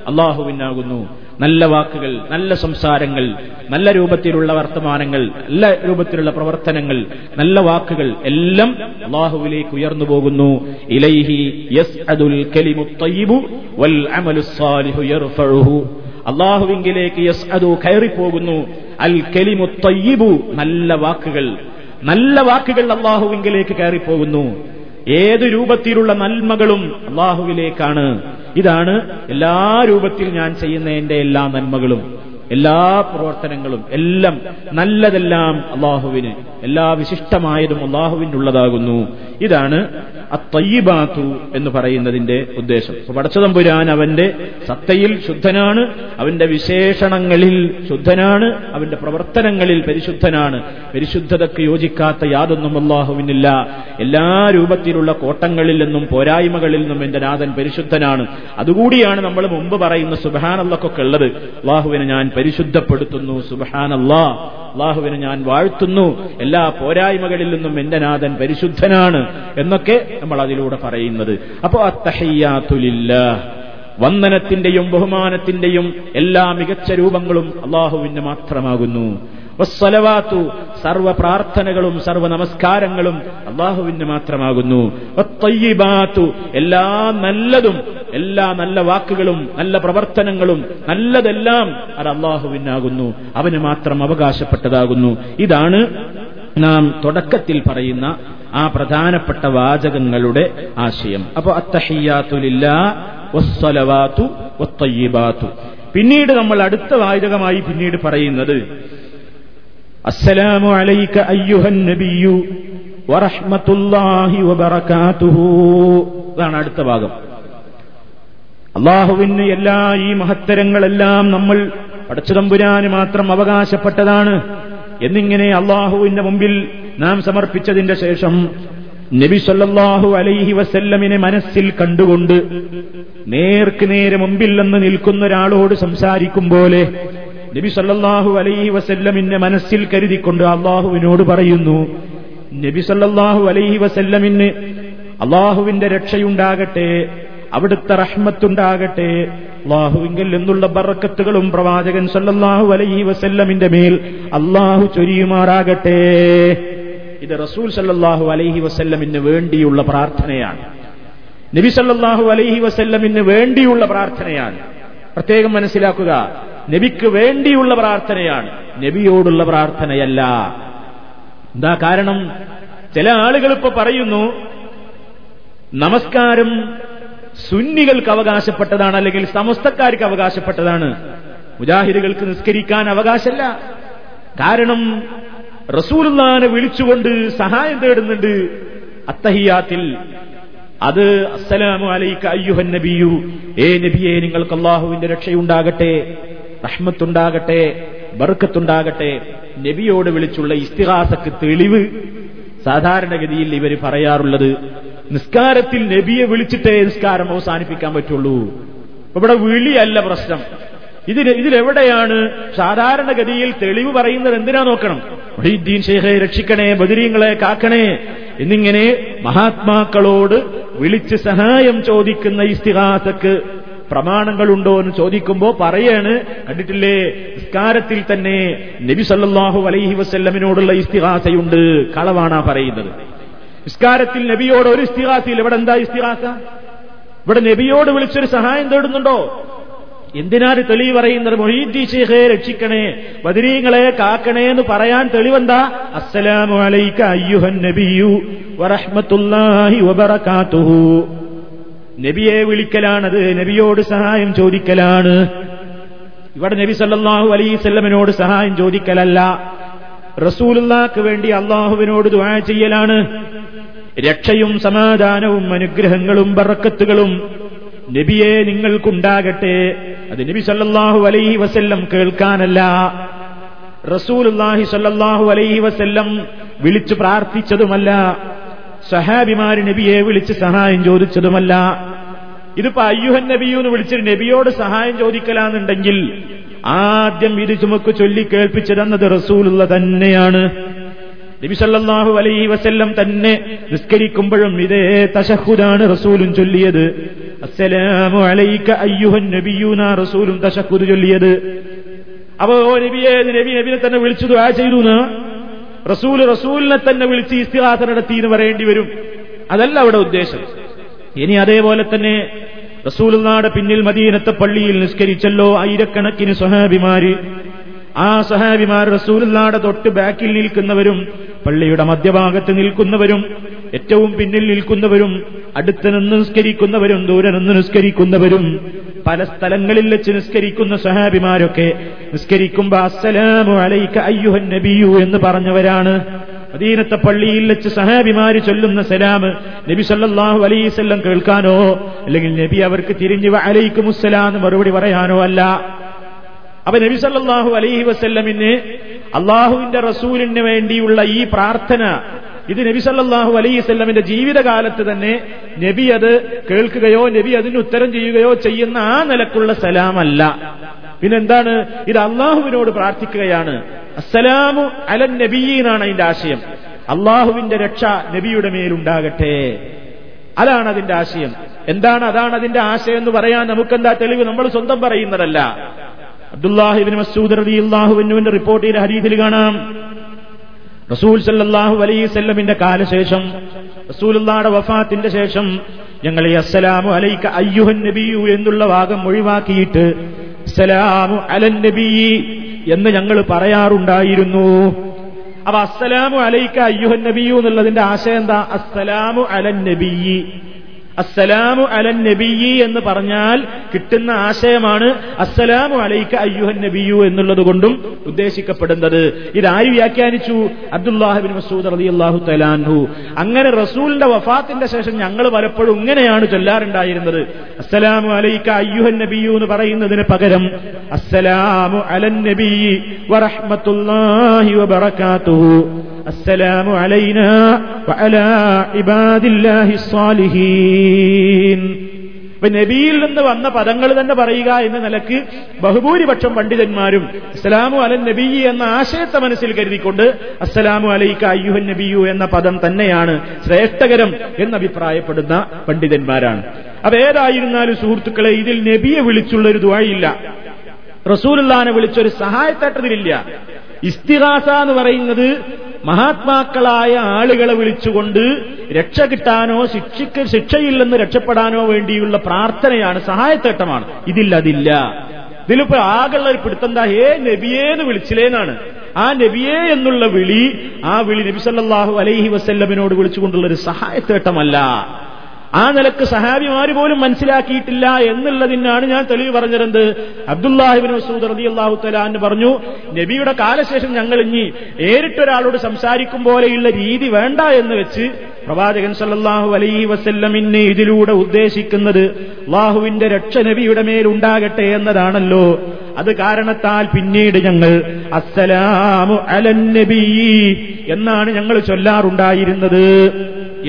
അള്ളാഹുവിനാകുന്നു നല്ല വാക്കുകൾ നല്ല സംസാരങ്ങൾ നല്ല രൂപത്തിലുള്ള വർത്തമാനങ്ങൾ നല്ല രൂപത്തിലുള്ള പ്രവർത്തനങ്ങൾ നല്ല വാക്കുകൾ എല്ലാം അള്ളാഹുവിലേക്ക് ഉയർന്നു പോകുന്നു. ഇലൈഹി യസ് യസ് അതു കയറിപ്പോകുന്നു. അൽ കെലിമു തയ്യിബു നല്ല വാക്കുകൾ. നല്ല വാക്കുകൾ അള്ളാഹുവിങ്കിലേക്ക് കയറിപ്പോകുന്നു. ഏത് രൂപത്തിലുള്ള നന്മകളും അള്ളാഹുവിലേക്കാണ്. ഇതാണ് എല്ലാ രൂപത്തിൽ ഞാൻ ചെയ്യുന്ന എന്റെ എല്ലാ നന്മകളും എല്ലാ പ്രവർത്തനങ്ങളും എല്ലാം നല്ലതെല്ലാം അള്ളാഹുവിന് എല്ലാ വിശിഷ്ടമായതും അള്ളാഹുവിനുള്ളതാകുന്നു. ഇതാണ് അത്തയ്യിബാത്തു എന്ന് പറയുന്നതിന്റെ ഉദ്ദേശം. പടച്ചതമ്പുരാൻ അവന്റെ സത്തയിൽ ശുദ്ധനാണ് അവന്റെ വിശേഷണങ്ങളിൽ ശുദ്ധനാണ് അവന്റെ പ്രവർത്തനങ്ങളിൽ പരിശുദ്ധനാണ്. പരിശുദ്ധതയ്ക്ക് യോജിക്കാത്ത യാതൊന്നും അള്ളാഹുവിനില്ല. എല്ലാ രൂപത്തിലുള്ള കോട്ടങ്ങളിൽ നിന്നും പോരായ്മകളിൽ നിന്നും എന്റെ നാഥൻ പരിശുദ്ധനാണ്. അതുകൂടിയാണ് നമ്മൾ മുമ്പ് പറയുന്ന സുബാനല്ലൊക്കെ ഉള്ളത്. അള്ളാഹുവിനെ ഞാൻ പരിശുദ്ധപ്പെടുത്തുന്നു സുബഹാനല്ലാ അള്ളാഹുവിനെ ഞാൻ വാഴ്ത്തുന്നു. എല്ലാ പോരായ്മകളിൽ നിന്നും എന്റെ നാഥൻ പരിശുദ്ധനാണ് എന്നൊക്കെ നമ്മൾ അതിലൂടെ പറയുന്നത്. അപ്പോ അത്തഹയ്യാത്തുലില്ല വന്ദനത്തിന്റെയും ബഹുമാനത്തിന്റെയും എല്ലാ മികച്ച രൂപങ്ങളും അള്ളാഹുവിന് മാത്രമാകുന്നു. വസ്സലവാത്തു സർവ പ്രാർത്ഥനകളും സർവ നമസ്കാരങ്ങളും അള്ളാഹുവിന് മാത്രമാകുന്നു. വത്തയ്യിബാത്തു എല്ലാ നല്ലതും എല്ലാ നല്ല വാക്കുകളും നല്ല പ്രവർത്തനങ്ങളും നല്ലതെല്ലാം അത് അള്ളാഹുവിനാകുന്നു. അവന് മാത്രം അവകാശപ്പെട്ടതാകുന്നു. ഇതാണ് നാം തുടക്കത്തിൽ പറയുന്ന ആ പ്രധാനപ്പെട്ട വാചകങ്ങളുടെ ആശയം. അപ്പൊ അത്തഹിയാത്തുലില്ലാത്തു പിന്നീട് നമ്മൾ അടുത്ത വാചകമായി പിന്നീട് പറയുന്നത് അസ്സലാമു അലൈക അയ്യുഹൻ നബിയു വറഹ്മത്തുല്ലാഹി വബറകാതുഹു. ഇതാണ് അടുത്ത ഭാഗം. അള്ളാഹുവിന് എല്ലാ ഈ മഹത്തരങ്ങളെല്ലാം നമ്മൾ പടച്ചുതമ്പുരാന് മാത്രം അവകാശപ്പെട്ടതാണ്. എന്നിങ്ങനെ അള്ളാഹുവിന്റെ മുമ്പിൽ നാം സമർപ്പിച്ചതിന്റെ ശേഷം നബി സല്ലാഹു അലൈഹി വസല്ലമിനെ മനസ്സിൽ കണ്ടുകൊണ്ട് നേർക്ക് നേരെ മുമ്പിൽ നിന്ന് നിൽക്കുന്ന ഒരാളോട് സംസാരിക്കും പോലെ നബി സല്ലാഹു അലൈഹി വസല്ലമിനെ മനസ്സിൽ കരുതിക്കൊണ്ട് അള്ളാഹുവിനോട് പറയുന്നു നബി സല്ലാഹു അലൈഹി വസല്ലമിന് അള്ളാഹുവിന്റെ രക്ഷയുണ്ടാകട്ടെ അവിടുത്തെ റഹ്മത്തുണ്ടാകട്ടെ അള്ളാഹുവിങ്കിൽ നിന്നുള്ള ബറക്കത്തുകളും പ്രവാചകൻ സല്ലാഹു അലൈഹി വസല്ലമിന്റെ മേൽ അള്ളാഹു ചൊരിയുമാറാകട്ടെ. ഇത് റസൂൽ സല്ലാഹു അലൈഹി വസല്ലമിന് വേണ്ടിയുള്ള പ്രാർത്ഥനയാണ്. നബി സല്ലാഹു അലൈഹി വസല്ലമിന് വേണ്ടിയുള്ള പ്രാർത്ഥനയാണ്. പ്രത്യേകം മനസ്സിലാക്കുക നബിക്ക് വേണ്ടിയുള്ള പ്രാർത്ഥനയാണ് നബിയോടുള്ള പ്രാർത്ഥനയല്ല. എന്താ കാരണം? ചില ആളുകൾ ഇപ്പൊ പറയുന്നു നമസ്കാരം സുന്നികൾക്ക് അവകാശപ്പെട്ടതാണ് അല്ലെങ്കിൽ സമസ്തക്കാർക്ക് അവകാശപ്പെട്ടതാണ്. മുജാഹിദുകൾക്ക് നിസ്കരിക്കാൻ അവകാശമല്ല. കാരണം റസൂലുള്ളാനെ വിളിച്ചുകൊണ്ട് സഹായം തേടുന്നുണ്ട്. അത്തഹിയാത്തിൽ അത് അസ്സലാമു അലൈക അയ്യുഹൻ നബിയു. ഏ നബിയെ നിങ്ങൾക്ക് അള്ളാഹുവിന്റെ രക്ഷയുണ്ടാകട്ടെ റഹ്മത്തുണ്ടാകട്ടെ ബർക്കത്തുണ്ടാകട്ടെ. നബിയോട് വിളിച്ചുള്ള ഇസ്തിഹാസക്ക് തെളിവ് സാധാരണഗതിയിൽ ഇവർ പറയാറുള്ളത് നിസ്കാരത്തിൽ നബിയെ വിളിച്ചിട്ടേ നിസ്കാരം അവസാനിപ്പിക്കാൻ പറ്റുള്ളൂ. ഇവിടെ വിളിയല്ല പ്രശ്നം. ഇതിന് ഇതിലെവിടെയാണ് സാധാരണഗതിയിൽ തെളിവ് പറയുന്നത് എന്തിനാ നോക്കണം? മൊഹീദ്ദീൻ ഷെയ്ഖെ രക്ഷിക്കണേ ബദിരീങ്ങളെ കാക്കണേ എന്നിങ്ങനെ മഹാത്മാക്കളോട് വിളിച്ച് സഹായം ചോദിക്കുന്ന ഇസ്തിഹാസക്ക് പ്രമാണങ്ങളുണ്ടോ എന്ന് ചോദിക്കുമ്പോ പറയാണ് കണ്ടിട്ടില്ലേ? നിസ്കാരത്തിൽ തന്നെ നബി സല്ലാഹു അലൈഹി വസ്ല്ലമിനോടുള്ള ഇസ്തിഹാസയുണ്ട്. കളവാണാ പറയുന്നത്. നിസ്കാരത്തിൽ നബിയോട് ഒരു ഇസ്തിഹാസയിൽ ഇവിടെ എന്താ ഇസ്തിഹാസ? ഇവിടെ നബിയോട് വിളിച്ചൊരു സഹായം തേടുന്നുണ്ടോ? എന്തിനാണ് തെളിവ് പറയുന്നത്? മൊഹീദ്ദി രക്ഷിക്കണേ ബദരീങ്ങളെ കാക്കണേ എന്ന് പറയാൻ തെളിവെന്താ? അസ്സലാമു അലൈക വബറകാതുഹു. നബിയെ വിളിക്കലാണത് നബിയോട് സഹായം ചോദിക്കലാണ്. ഇവിടെ നബി സല്ലാഹു അലൈഹി സ്വല്ലമിനോട് സഹായം ചോദിക്കലല്ല. റസൂലുള്ളാക്ക് വേണ്ടി അള്ളാഹുവിനോട് ദുആ ചെയ്യലാണ്. രക്ഷയും സമാധാനവും അനുഗ്രഹങ്ങളും ബറക്കത്തുകളും നബിയെ നിങ്ങൾക്കുണ്ടാകട്ടെ. അത് നബി സല്ലാഹു അലൈഹി വസല്ലം കേൾക്കാനല്ല. റസൂലുല്ലാഹി സല്ലാഹു അലൈഹി വസല്ലം വിളിച്ചു പ്രാർത്ഥിച്ചതുമല്ല. സഹാബിമാര് നബിയെ വിളിച്ച് സഹായം ചോദിച്ചതുമല്ല. ഇതിപ്പോ അയ്യുഹൻ നബിയൂന്ന് വിളിച്ചിട്ട് നബിയോട് സഹായം ചോദിക്കലാന്നുണ്ടെങ്കിൽ ആദ്യം ഇത് ചുമക്ക് ചൊല്ലി കേൾപ്പിച്ചു റസൂലുള്ള തന്നെയാണ്. നബി സല്ലല്ലാഹു അലൈഹി വസല്ലം തന്നെ നിസ്കരിക്കുമ്പോഴും ഇതേ തശഹുദാണ് റസൂലും ചൊല്ലിയത്. അസ്സലാമു അലൈക അയ്യുഹൻ നബിയൂന റസൂലും തശഹുദ് ചൊല്ലിയത്. അപ്പോ നബിയെ നബി നബിനെ തന്നെ വിളിച്ചു ദുആ ചെയ്തു റസൂൽ റസൂലിനെ തന്നെ വിളിച്ച് ഇസ്തിഹാസ നടത്തി എന്ന് പറയേണ്ടി വരും. അതല്ല അവിടെ ഉദ്ദേശം. ഇനി അതേപോലെ തന്നെ റസൂലുള്ളാടെ പിന്നിൽ മദീനത്തെ പള്ളിയിൽ നിസ്കരിച്ചല്ലോ ആയിരക്കണക്കിന് സഹാബിമാര് ആ സഹാബിമാർ റസൂലുള്ളാടെ തൊട്ട് ബാക്കിൽ നിൽക്കുന്നവരും പള്ളിയുടെ മധ്യഭാഗത്ത് നിൽക്കുന്നവരും ഏറ്റവും പിന്നിൽ നിൽക്കുന്നവരും അടുത്ത് നിന്ന് നിസ്കരിക്കുന്നവരും ദൂരെ നിന്ന് നിസ്കരിക്കുന്നവരും പല സ്ഥലങ്ങളിൽ വെച്ച് നിസ്കരിക്കുന്ന സഹാബിമാരൊക്കെ നിസ്കരിക്കുമ്പോ അസ്സലാമു അലൈക്ക അയ്യുഹൻ നബിയു എന്ന് പറഞ്ഞവരാണ്. മദീനത്തെ പള്ളിയിൽ വെച്ച് സഹാബിമാര് ചൊല്ലുന്ന സലാം നബി സല്ലാഹു അലൈസല്ലം കേൾക്കാനോ അല്ലെങ്കിൽ നബി അവർക്ക് തിരിഞ്ഞു അലൈക്കും എന്ന് മറുപടി പറയാനോ അല്ല. അപ്പൊ നബി സല്ലാഹു അലൈഹി വസല്ലമിന് അള്ളാഹുവിന്റെ റസൂലിന് വേണ്ടിയുള്ള ഈ പ്രാർത്ഥന ഇത് നബി സല്ലാഹു അലൈഹി വസല്ലമിന്റെ ജീവിതകാലത്ത് തന്നെ നബി അത് കേൾക്കുകയോ നബി അതിന് ഉത്തരം ചെയ്യുകയോ ചെയ്യുന്ന ആ നിലക്കുള്ള സലാമല്ല. പിന്നെന്താണ്? ഇത് അള്ളാഹുവിനോട് പ്രാർത്ഥിക്കുകയാണ്. അസ്സലാമു അലൻ നബിയെന്നാണ് അതിന്റെ ആശയം. അള്ളാഹുവിന്റെ രക്ഷ നബിയുടെ മേലുണ്ടാകട്ടെ. അതാണ് അതിന്റെ ആശയം. എന്താണ്? അതാണ് അതിന്റെ ആശയം എന്ന് പറയാൻ നമുക്കെന്താ തെളിവ്? നമ്മൾ സ്വന്തം പറയുന്നതല്ല. അബ്ദുല്ലാഹിബിൻ മസൂദ് റബി അള്ളാഹുവിനുവിന്റെ റിപ്പോർട്ട് ചെയ്ത ഹരീതിൽ കാണാം. റസൂൽ സല്ലാഹു അലൈസല്ലമിന്റെ കാലശേഷം റസൂലുള്ളാടെ വഫാത്തിന്റെ ശേഷം ഞങ്ങൾ അസ്സലാമു അലൈക്ക അയ്യുഹൻ നബിയു എന്നുള്ള ഭാഗം ഒഴിവാക്കിയിട്ട് അസ്സലാമു അലൻ നബി എന്ന് ഞങ്ങൾ പറയാറുണ്ടായിരുന്നു. അപ്പൊ അസ്സലാമു അലൈക്ക അയ്യുഹൻ നബിയു എന്നുള്ളതിന്റെ ആശയം എന്താ? അസ്സലാമു അലൻ നബി. അസ്സലാമു അലൻ നബിയി എന്ന് പറഞ്ഞാൽ കിട്ടുന്ന ആശയമാണ് അസ്സലാമു അലൈക അയ്യുഹൻ നബിയു എന്നുള്ളത് കൊണ്ടും ഉദ്ദേശിക്കപ്പെടുന്നത്. ഇതാര് വ്യാഖ്യാനിച്ചു? അബ്ദുല്ലാഹിബിൻ മസൂദ് അലി അള്ളാഹു തലാൻഹു അങ്ങനെ റസൂലിന്റെ വഫാത്തിന്റെ ശേഷം ഞങ്ങൾ പലപ്പോഴും ഇങ്ങനെയാണ് ചൊല്ലാറുണ്ടായിരുന്നത്. അസ്സലാമു അലൈക അയ്യുഹൻ നബിയു എന്ന് പറയുന്നതിന് പകരം അസ്സലാമു അലൻ നബി വറഹ്മത്തുല്ലാഹി വബറകാതുഹു. السلام علينا وعلى عباد الله الصالحين ഇപ്പൊ നബിയിൽ നിന്ന് വന്ന പദങ്ങൾ തന്നെ പറയുക എന്ന നിലക്ക് ബഹുഭൂരിപക്ഷം പണ്ഡിതന്മാരും അസ്സലാമു അലൻ നബി എന്ന ആശയത്തെ മനസ്സിൽ കരുതിക്കൊണ്ട് അസ്സലാമു അലൈക അയ്യുഹൻ നബിയു എന്ന പദം തന്നെയാണ് ശ്രേഷ്ഠകരം എന്ന് അഭിപ്രായപ്പെടുന്ന പണ്ഡിതന്മാരാണ് അപ്പൊ ഏതായിരുന്നാലും സുഹൃത്തുക്കളെ ഇതിൽ നബിയെ വിളിച്ചുള്ള ഒരു ദുവായില്ല റസൂലുല്ലാനെ വിളിച്ചൊരു സഹായത്തേട്ടതിലില്ല ഇസ്തിഹാസ എന്ന് പറയുന്നത് മഹാത്മാക്കളായ ആളുകളെ വിളിച്ചുകൊണ്ട് രക്ഷ കിട്ടാനോ ശിക്ഷയ്ക്ക് ശിക്ഷയില്ലെന്ന് രക്ഷപ്പെടാനോ വേണ്ടിയുള്ള പ്രാർത്ഥനയാണ് സഹായത്തേട്ടമാണ്. ഇതില്ല അതില്ല ഇതിലിപ്പോ ആകെയുള്ള ഒരു പിടുത്തം എന്താ ഹേ നബിയേന്ന് വിളിച്ചില്ലേന്നാണ്. ആ നബിയേ എന്നുള്ള വിളി ആ വിളി നബി സല്ലല്ലാഹു അലൈഹി വസല്ലമിനോട് വിളിച്ചുകൊണ്ടുള്ള ഒരു സഹായത്തേട്ടമല്ല. ആ നിലയ്ക്ക് സഹാബിമാര് പോലും മനസ്സിലാക്കിയിട്ടില്ല എന്നുള്ളതിനാണ് ഞാൻ തെളിവ് പറഞ്ഞിരുന്നത് അബ്ദുല്ലാഹിബിൻ മസൂദ് റതി അള്ളാഹു തലാന്ന് പറഞ്ഞു നബിയുടെ കാലശേഷം ഞങ്ങൾ ഇനി ഏറിട്ടൊരാളോട് സംസാരിക്കും പോലെയുള്ള രീതി വേണ്ട എന്ന് വെച്ച് പ്രവാചകൻ സല്ലാഹു അലൈ വസല്ലമിനെ ഇതിലൂടെ ഉദ്ദേശിക്കുന്നത് അള്ളാഹുവിന്റെ രക്ഷ നബിയുടെ മേലുണ്ടാകട്ടെ എന്നതാണല്ലോ. അത് കാരണത്താൽ പിന്നീട് ഞങ്ങൾ അസ്സലാമു അലൻ നബി എന്നാണ് ഞങ്ങൾ ചൊല്ലാറുണ്ടായിരുന്നത്.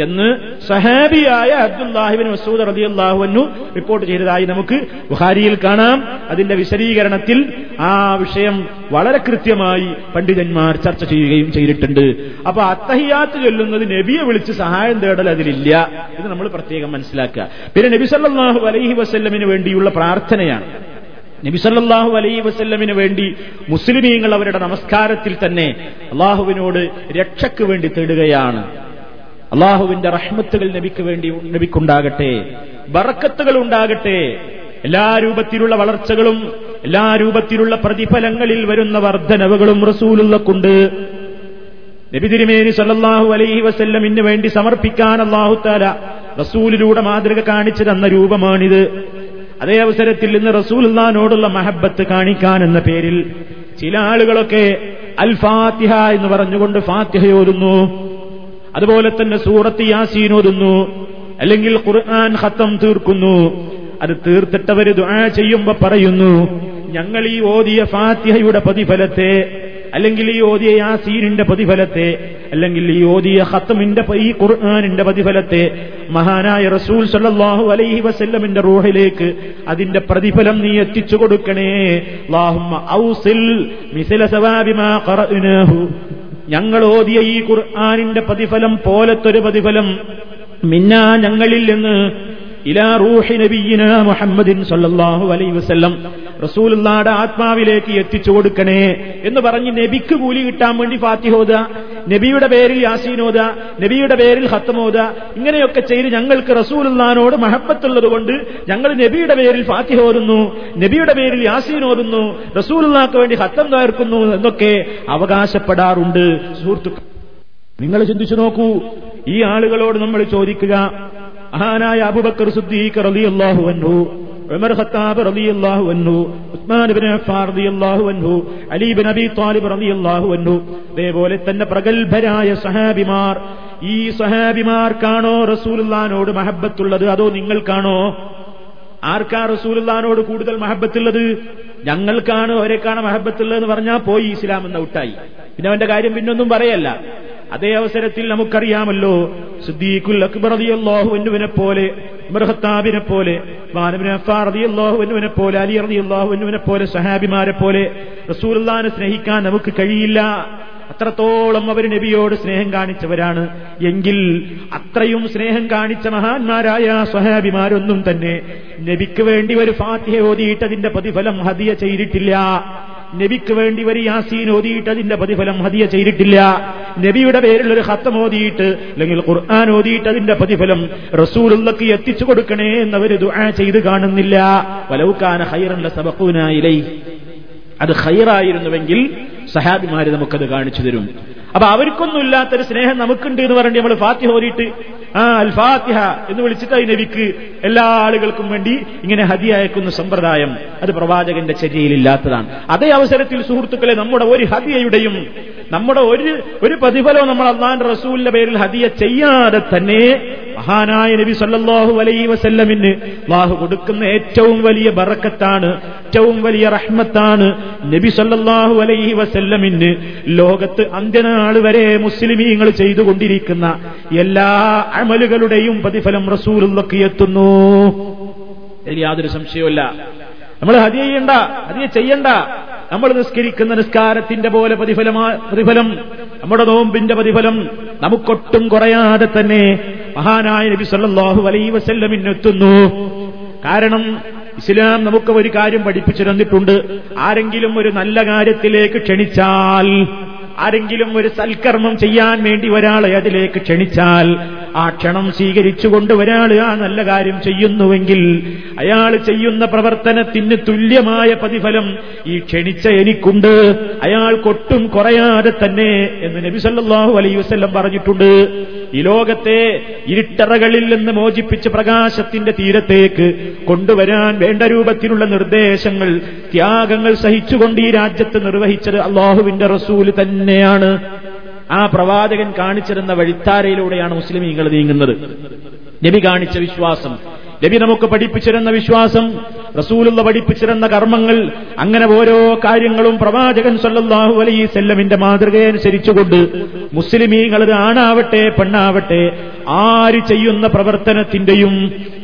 എന്ന് സഹാബിയായ അബ്ദുല്ലാഹിബിൻ മസൂദ് റതി അള്ളാഹുവിനു റിപ്പോർട്ട് ചെയ്തതായി നമുക്ക് ബുഹാരിയിൽ കാണാം. അതിന്റെ വിശദീകരണത്തിൽ ആ വിഷയം വളരെ കൃത്യമായി പണ്ഡിതന്മാർ ചർച്ച ചെയ്യുകയും ചെയ്തിട്ടുണ്ട്. അപ്പൊ അത്തഹിയാത്ത് ചൊല്ലുന്നത് നബിയെ വിളിച്ച് സഹായം തേടൽ അതിലില്ല. ഇത് നമ്മൾ പ്രത്യേകം മനസ്സിലാക്കുക. പിന്നെ നബി സല്ലാഹു അലൈഹി വസ്ല്ലമിന് വേണ്ടിയുള്ള പ്രാർത്ഥനയാണ്. നബി സല്ലല്ലാഹു അലൈഹി വസല്ലമിന് വേണ്ടി മുസ്ലിമീങ്ങൾ അവരുടെ നമസ്കാരത്തിൽ തന്നെ അള്ളാഹുവിനോട് രക്ഷയ്ക്ക് വേണ്ടി തേടുകയാണ്. അള്ളാഹുവിന്റെ റഹ്മത്തുകൾ നബിക്ക് വേണ്ടി നബിക്കുണ്ടാകട്ടെ ബറക്കത്തുകൾ ഉണ്ടാകട്ടെ. എല്ലാ രൂപത്തിലുള്ള വളർച്ചകളും എല്ലാ രൂപത്തിലുള്ള പ്രതിഫലങ്ങളിൽ വരുന്ന വർധനവുകളും റസൂലുള്ളക്കുണ്ട്. നബി തിരുമേനി സല്ലാഹു അലൈഹി വസല്ലമിന് വേണ്ടി സമർപ്പിക്കാൻ അള്ളാഹുത്താല റസൂലിലൂടെ മാതൃക കാണിച്ചു തന്ന രൂപമാണിത്. അതേ അവസരത്തിൽ ഇന്ന് റസൂലുള്ളാനോടുള്ള മഹബത്ത് കാണിക്കാൻ എന്ന പേരിൽ ചില ആളുകളൊക്കെ അൽ ഫാത്തിഹ എന്ന് പറഞ്ഞുകൊണ്ട് ഫാത്തിഹയോരുന്നു അതുപോലെ തന്നെ സൂറത്ത് യാസീൻ ഓതുന്നു. അല്ലെങ്കിൽ ഖുർആൻ ഹത്തം തീർക്കുന്നു. അത് തീർത്തിട്ടവര് ദുആ ചെയ്യുമ്പോ പറയുന്നു ഞങ്ങൾ ഈ ഓതിയ ഫാത്തിഹയുടെ പ്രതിഫലത്തെ അല്ലെങ്കിൽ ഈ ഓതിയ യാസീനിന്റെ പ്രതിഫലത്തെ അല്ലെങ്കിൽ ഈ ഓതിയ ഹത്തമിന്റെ ഈ ഖുർആാനിന്റെ പ്രതിഫലത്തെ മഹാനായ റസൂൽ സല്ലാഹു അലൈഹി വസല്ലമിന്റെ റൂഹിലേക്ക് അതിന്റെ പ്രതിഫലം നീ എത്തിച്ചു കൊടുക്കണേ. ഞങ്ങൾ ഓതിയ ഈ ഖുർആാനിന്റെ പ്രതിഫലം പോലത്തൊരു പ്രതിഫലം. മിന്നാ ഞങ്ങളിൽ നിന്ന് ഇലാ റൂഹി നബിയിന മുഹമ്മദിൻ സല്ലാഹു അലൈ വസല്ലം റസൂലുള്ളാടെ ആത്മാവിലേക്ക് എത്തിച്ചു കൊടുക്കണേ എന്ന് പറഞ്ഞ് നബിക്ക് കൂലി കിട്ടാൻ വേണ്ടി ഫാത്തിഹോദ നബിയുടെ പേരിൽ യാസീനോദ നബിയുടെ പേരിൽ ഹത്തമോദ ഇങ്ങനെയൊക്കെ ചെയ്ത് ഞങ്ങൾക്ക് റസൂലുള്ളാനോട് മഹപ്പത്തുള്ളത് കൊണ്ട് ഞങ്ങൾ നബിയുടെ പേരിൽ ഫാത്തിഹ ഓരുന്നു നബിയുടെ പേരിൽ യാസീൻ ഓരുന്നു റസൂലുള്ളാക്ക് വേണ്ടി ഹത്തം തകർക്കുന്നു എന്നൊക്കെ അവകാശപ്പെടാറുണ്ട്. സുഹൃത്തുക്കൾ നിങ്ങൾ ചിന്തിച്ചു നോക്കൂ ഈ ആളുകളോട് നമ്മൾ ചോദിക്കുക മഹാനായ അബുബക്കർ സുദ്ദീഖ് റളിയല്ലാഹു അൻഹു ഉമർ ഖത്താബ് റളിയല്ലാഹു അൻഹു ഉസ്മാൻ ഇബ്നു റളിയല്ലാഹു അൻഹു അലി ഇബ്നു റളിയല്ലാഹു അൻഹു അതേപോലെ തന്നെ പ്രഗത്ഭരായ സഹാബിമാർ. ഈ സഹാബിമാർക്കാണോ റസൂലുള്ളാനോട് മഹബത്തുള്ളത് അതോ നിങ്ങൾക്കാണോ? ആർക്കാ റസൂലുള്ളാനോട് കൂടുതൽ മഹബത്തുള്ളത് ഞങ്ങൾക്കാണ് ഒരേക്കാണ് മഹബത്തുള്ളതെന്ന് പറഞ്ഞാൽ പോയി ഇസ്ലാം എന്ന ഔട്ടായി പിന്നെ അവന്റെ കാര്യം പിന്നൊന്നും പറയല്ല. അതേ അവസരത്തിൽ നമുക്കറിയാമല്ലോ സിദ്ദീഖുൽ അക്ബർ അൻഹുവിനെ പോലെ ഉമർഹത്താബിനെ പോലെ അൻഹുവിനെ പോലെ അലി റളിയല്ലാഹു അൻഹുവിനെ പോലെ സഹാബിമാരെ പോലെ റസൂലുള്ളാഹിനെ സ്നേഹിക്കാൻ നമുക്ക് കഴിയില്ല. അത്രത്തോളം അവർ നബിയോട് സ്നേഹം കാണിച്ചവരാണ്. എങ്കിൽ അത്രയും സ്നേഹം കാണിച്ച മഹാന്മാരായ സ്വഹാബിമാരൊന്നും തന്നെ നബിക്ക് വേണ്ടി ഒരു ഫാത്തിഹ ഓതിയിട്ടതിന്റെ പ്രതിഫലം ഹദിയ ചെയ്തിട്ടില്ല. നബിക്ക് വേണ്ടി ഒരു യാസീൻ ഓതിയിട്ട് അതിന്റെ പ്രതിഫലം ഹദിയ ചെയ്തിട്ടില്ല. നബിയുടെ പേരിൽ ഒരു ഹത്തം ഓതിയിട്ട് അല്ലെങ്കിൽ ഖുർആൻ ഓതിയിട്ട് അതിന്റെ പ്രതിഫലം റസൂലുള്ളക്ക് എത്തിച്ചു കൊടുക്കണേ എന്നവര് ദുആ ചെയ്ത് കാണുന്നില്ല. വലൗക്കാന ഹൈറല്ല സബക്കൂനായിലൈ അത് ഹൈറായിരുന്നുവെങ്കിൽ സഹാബിമാര് നമുക്കത് കാണിച്ചു തരും. അപ്പൊ അവർക്കൊന്നും ഇല്ലാത്തൊരു സ്നേഹം നമുക്കുണ്ട് എന്ന് പറഞ്ഞ് നമ്മൾ ഫാത്തിഹ ഓരിയിട്ട് ആ അൽ ഫാത്തിഹ എന്ന് വിളിച്ചിട്ട് നബിക്ക് എല്ലാ ആളുകൾക്കും വേണ്ടി ഇങ്ങനെ ഹതി അയക്കുന്ന സമ്പ്രദായം. അത് പ്രവാചകന്റെ ചര്യയിലില്ലാത്തതാണ്. അതേ അവസരത്തിൽ സുഹൃത്തുക്കളെ നമ്മുടെ ഒരു ഹതിയയുടെയും നമ്മുടെ ഒരു ഒരു പ്രതിഫലവും നമ്മൾ അള്ളാൻ റസൂലിന്റെ പേരിൽ ഹതിയ ചെയ്യാതെ തന്നെ മഹാനായ നബി സല്ലാഹു അലൈഹി വസല്ലമിന് അള്ളാഹു കൊടുക്കുന്ന ഏറ്റവും വലിയ ബറക്കത്താണ് ഏറ്റവും വലിയ റഹ്മത്താണ് നബി സല്ലാഹു അലൈഹി വസല്ലമിന് ലോകത്ത് അന്ത്യനാൾ വരെ മുസ്ലിമീങ്ങൾ ചെയ്തുകൊണ്ടിരിക്കുന്ന എല്ലാ അമലുകളുടെയും പ്രതിഫലം റസൂലുള്ളക്ക് എത്തുന്നു. ഇതിൽ യാതൊരു സംശയവുമില്ല. നമ്മൾ ഹതി ചെയ്യണ്ട ഹതി ചെയ്യണ്ട. നമ്മൾ നിസ്കരിക്കുന്ന നിസ്കാരത്തിന്റെ പോലെ പ്രതിഫലമാ പ്രതിഫലം നമ്മുടെ നോമ്പിന്റെ പ്രതിഫലം നമുക്കൊട്ടും കുറയാതെ തന്നെ മഹാനായ നബി സല്ലല്ലാഹു അലൈഹി വസല്ലമിനെത്തുന്നു കാരണം ഇസ്ലാം നമുക്ക് ഒരു കാര്യം പഠിപ്പിച്ചു തന്നിട്ടുണ്ട്. ആരെങ്കിലും ഒരു നല്ല കാര്യത്തിലേക്ക് ക്ഷണിച്ചാൽ ആരെങ്കിലും ഒരു സൽക്കർമ്മം ചെയ്യാൻ വേണ്ടി ഒരാളെ അതിലേക്ക് ക്ഷണിച്ചാൽ ആ ക്ഷണം സ്വീകരിച്ചുകൊണ്ട് ഒരാൾ ആ നല്ല കാര്യം ചെയ്യുന്നുവെങ്കിൽ അയാൾ ചെയ്യുന്ന പ്രവർത്തനത്തിന് തുല്യമായ പ്രതിഫലം ഈ ക്ഷണിച്ച എനിക്കുണ്ട്. അയാൾ കൊട്ടും കുറയാതെ തന്നെ എന്ന് നബി സല്ലാഹു അലൈ വസ്ല്ലം പറഞ്ഞിട്ടുണ്ട്. ഈ ലോകത്തെ ഇരുട്ടറകളിൽ നിന്ന് മോചിപ്പിച്ച് പ്രകാശത്തിന്റെ തീരത്തേക്ക് കൊണ്ടുവരാൻ വേണ്ട രൂപത്തിലുള്ള നിർദ്ദേശങ്ങൾ ത്യാഗങ്ങൾ സഹിച്ചുകൊണ്ട് ഈ രാജ്യത്ത് നിർവഹിച്ചത് അള്ളാഹുവിന്റെ റസൂൽ തന്നെയാണ്. ആ പ്രവാചകൻ കാണിച്ചിരുന്ന വഴിത്താരയിലൂടെയാണ് മുസ്ലിമീങ്ങൾ നീങ്ങുന്നത്. നബി കാണിച്ച വിശ്വാസം. നബി നമുക്ക് പഠിപ്പിച്ചിരുന്ന വിശ്വാസം റസൂലുള്ള പഠിപ്പിച്ചിരുന്ന കർമ്മങ്ങൾ അങ്ങനെ ഓരോ കാര്യങ്ങളും പ്രവാചകൻ സല്ലല്ലാഹു അലൈഹി സെല്ലമിന്റെ മാതൃകയനുസരിച്ചുകൊണ്ട് മുസ്ലിമീങ്ങൾ ഇത് ആണാവട്ടെ പെണ്ണാവട്ടെ ആര് ചെയ്യുന്ന പ്രവർത്തനത്തിന്റെയും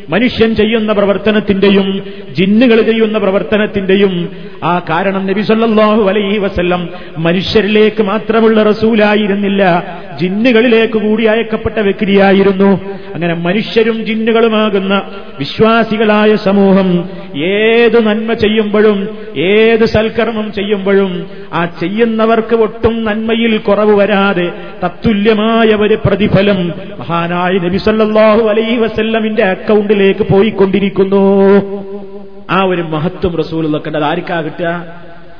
മനുഷ്യൻ ചെയ്യുന്ന പ്രവർത്തനത്തിന്റെയും ജിന്നുകൾ ചെയ്യുന്ന പ്രവർത്തനത്തിന്റെയും ആ കാരണം നബി സല്ലല്ലാഹു അലൈഹി വസല്ലം മനുഷ്യരിലേക്ക് മാത്രമുള്ള റസൂലായിരുന്നില്ല ജിന്നുകളിലേക്ക് കൂടി അയക്കപ്പെട്ട വ്യക്തിയായിരുന്നു. അങ്ങനെ മനുഷ്യരും ജിന്നുകളുമാകുന്ന വിശ്വാസികളായ സമൂഹം ഏത് നന്മ ചെയ്യുമ്പോഴും ഏത് സൽക്കർമ്മം ചെയ്യുമ്പോഴും ആ ചെയ്യുന്നവർക്ക് ഒട്ടും നന്മയിൽ കുറവ് വരാതെ തത്തുല്യമായ ഒരു പ്രതിഫലം മഹാനായ നബി സല്ലല്ലാഹു അലൈഹി വസല്ലമിന്റെ അക്കൗണ്ടിലേക്ക് പോയിക്കൊണ്ടിരിക്കുന്നു. ആ ഒരു മഹത്വം റസൂൽ അത് ആർക്കാ കിട്ടുക?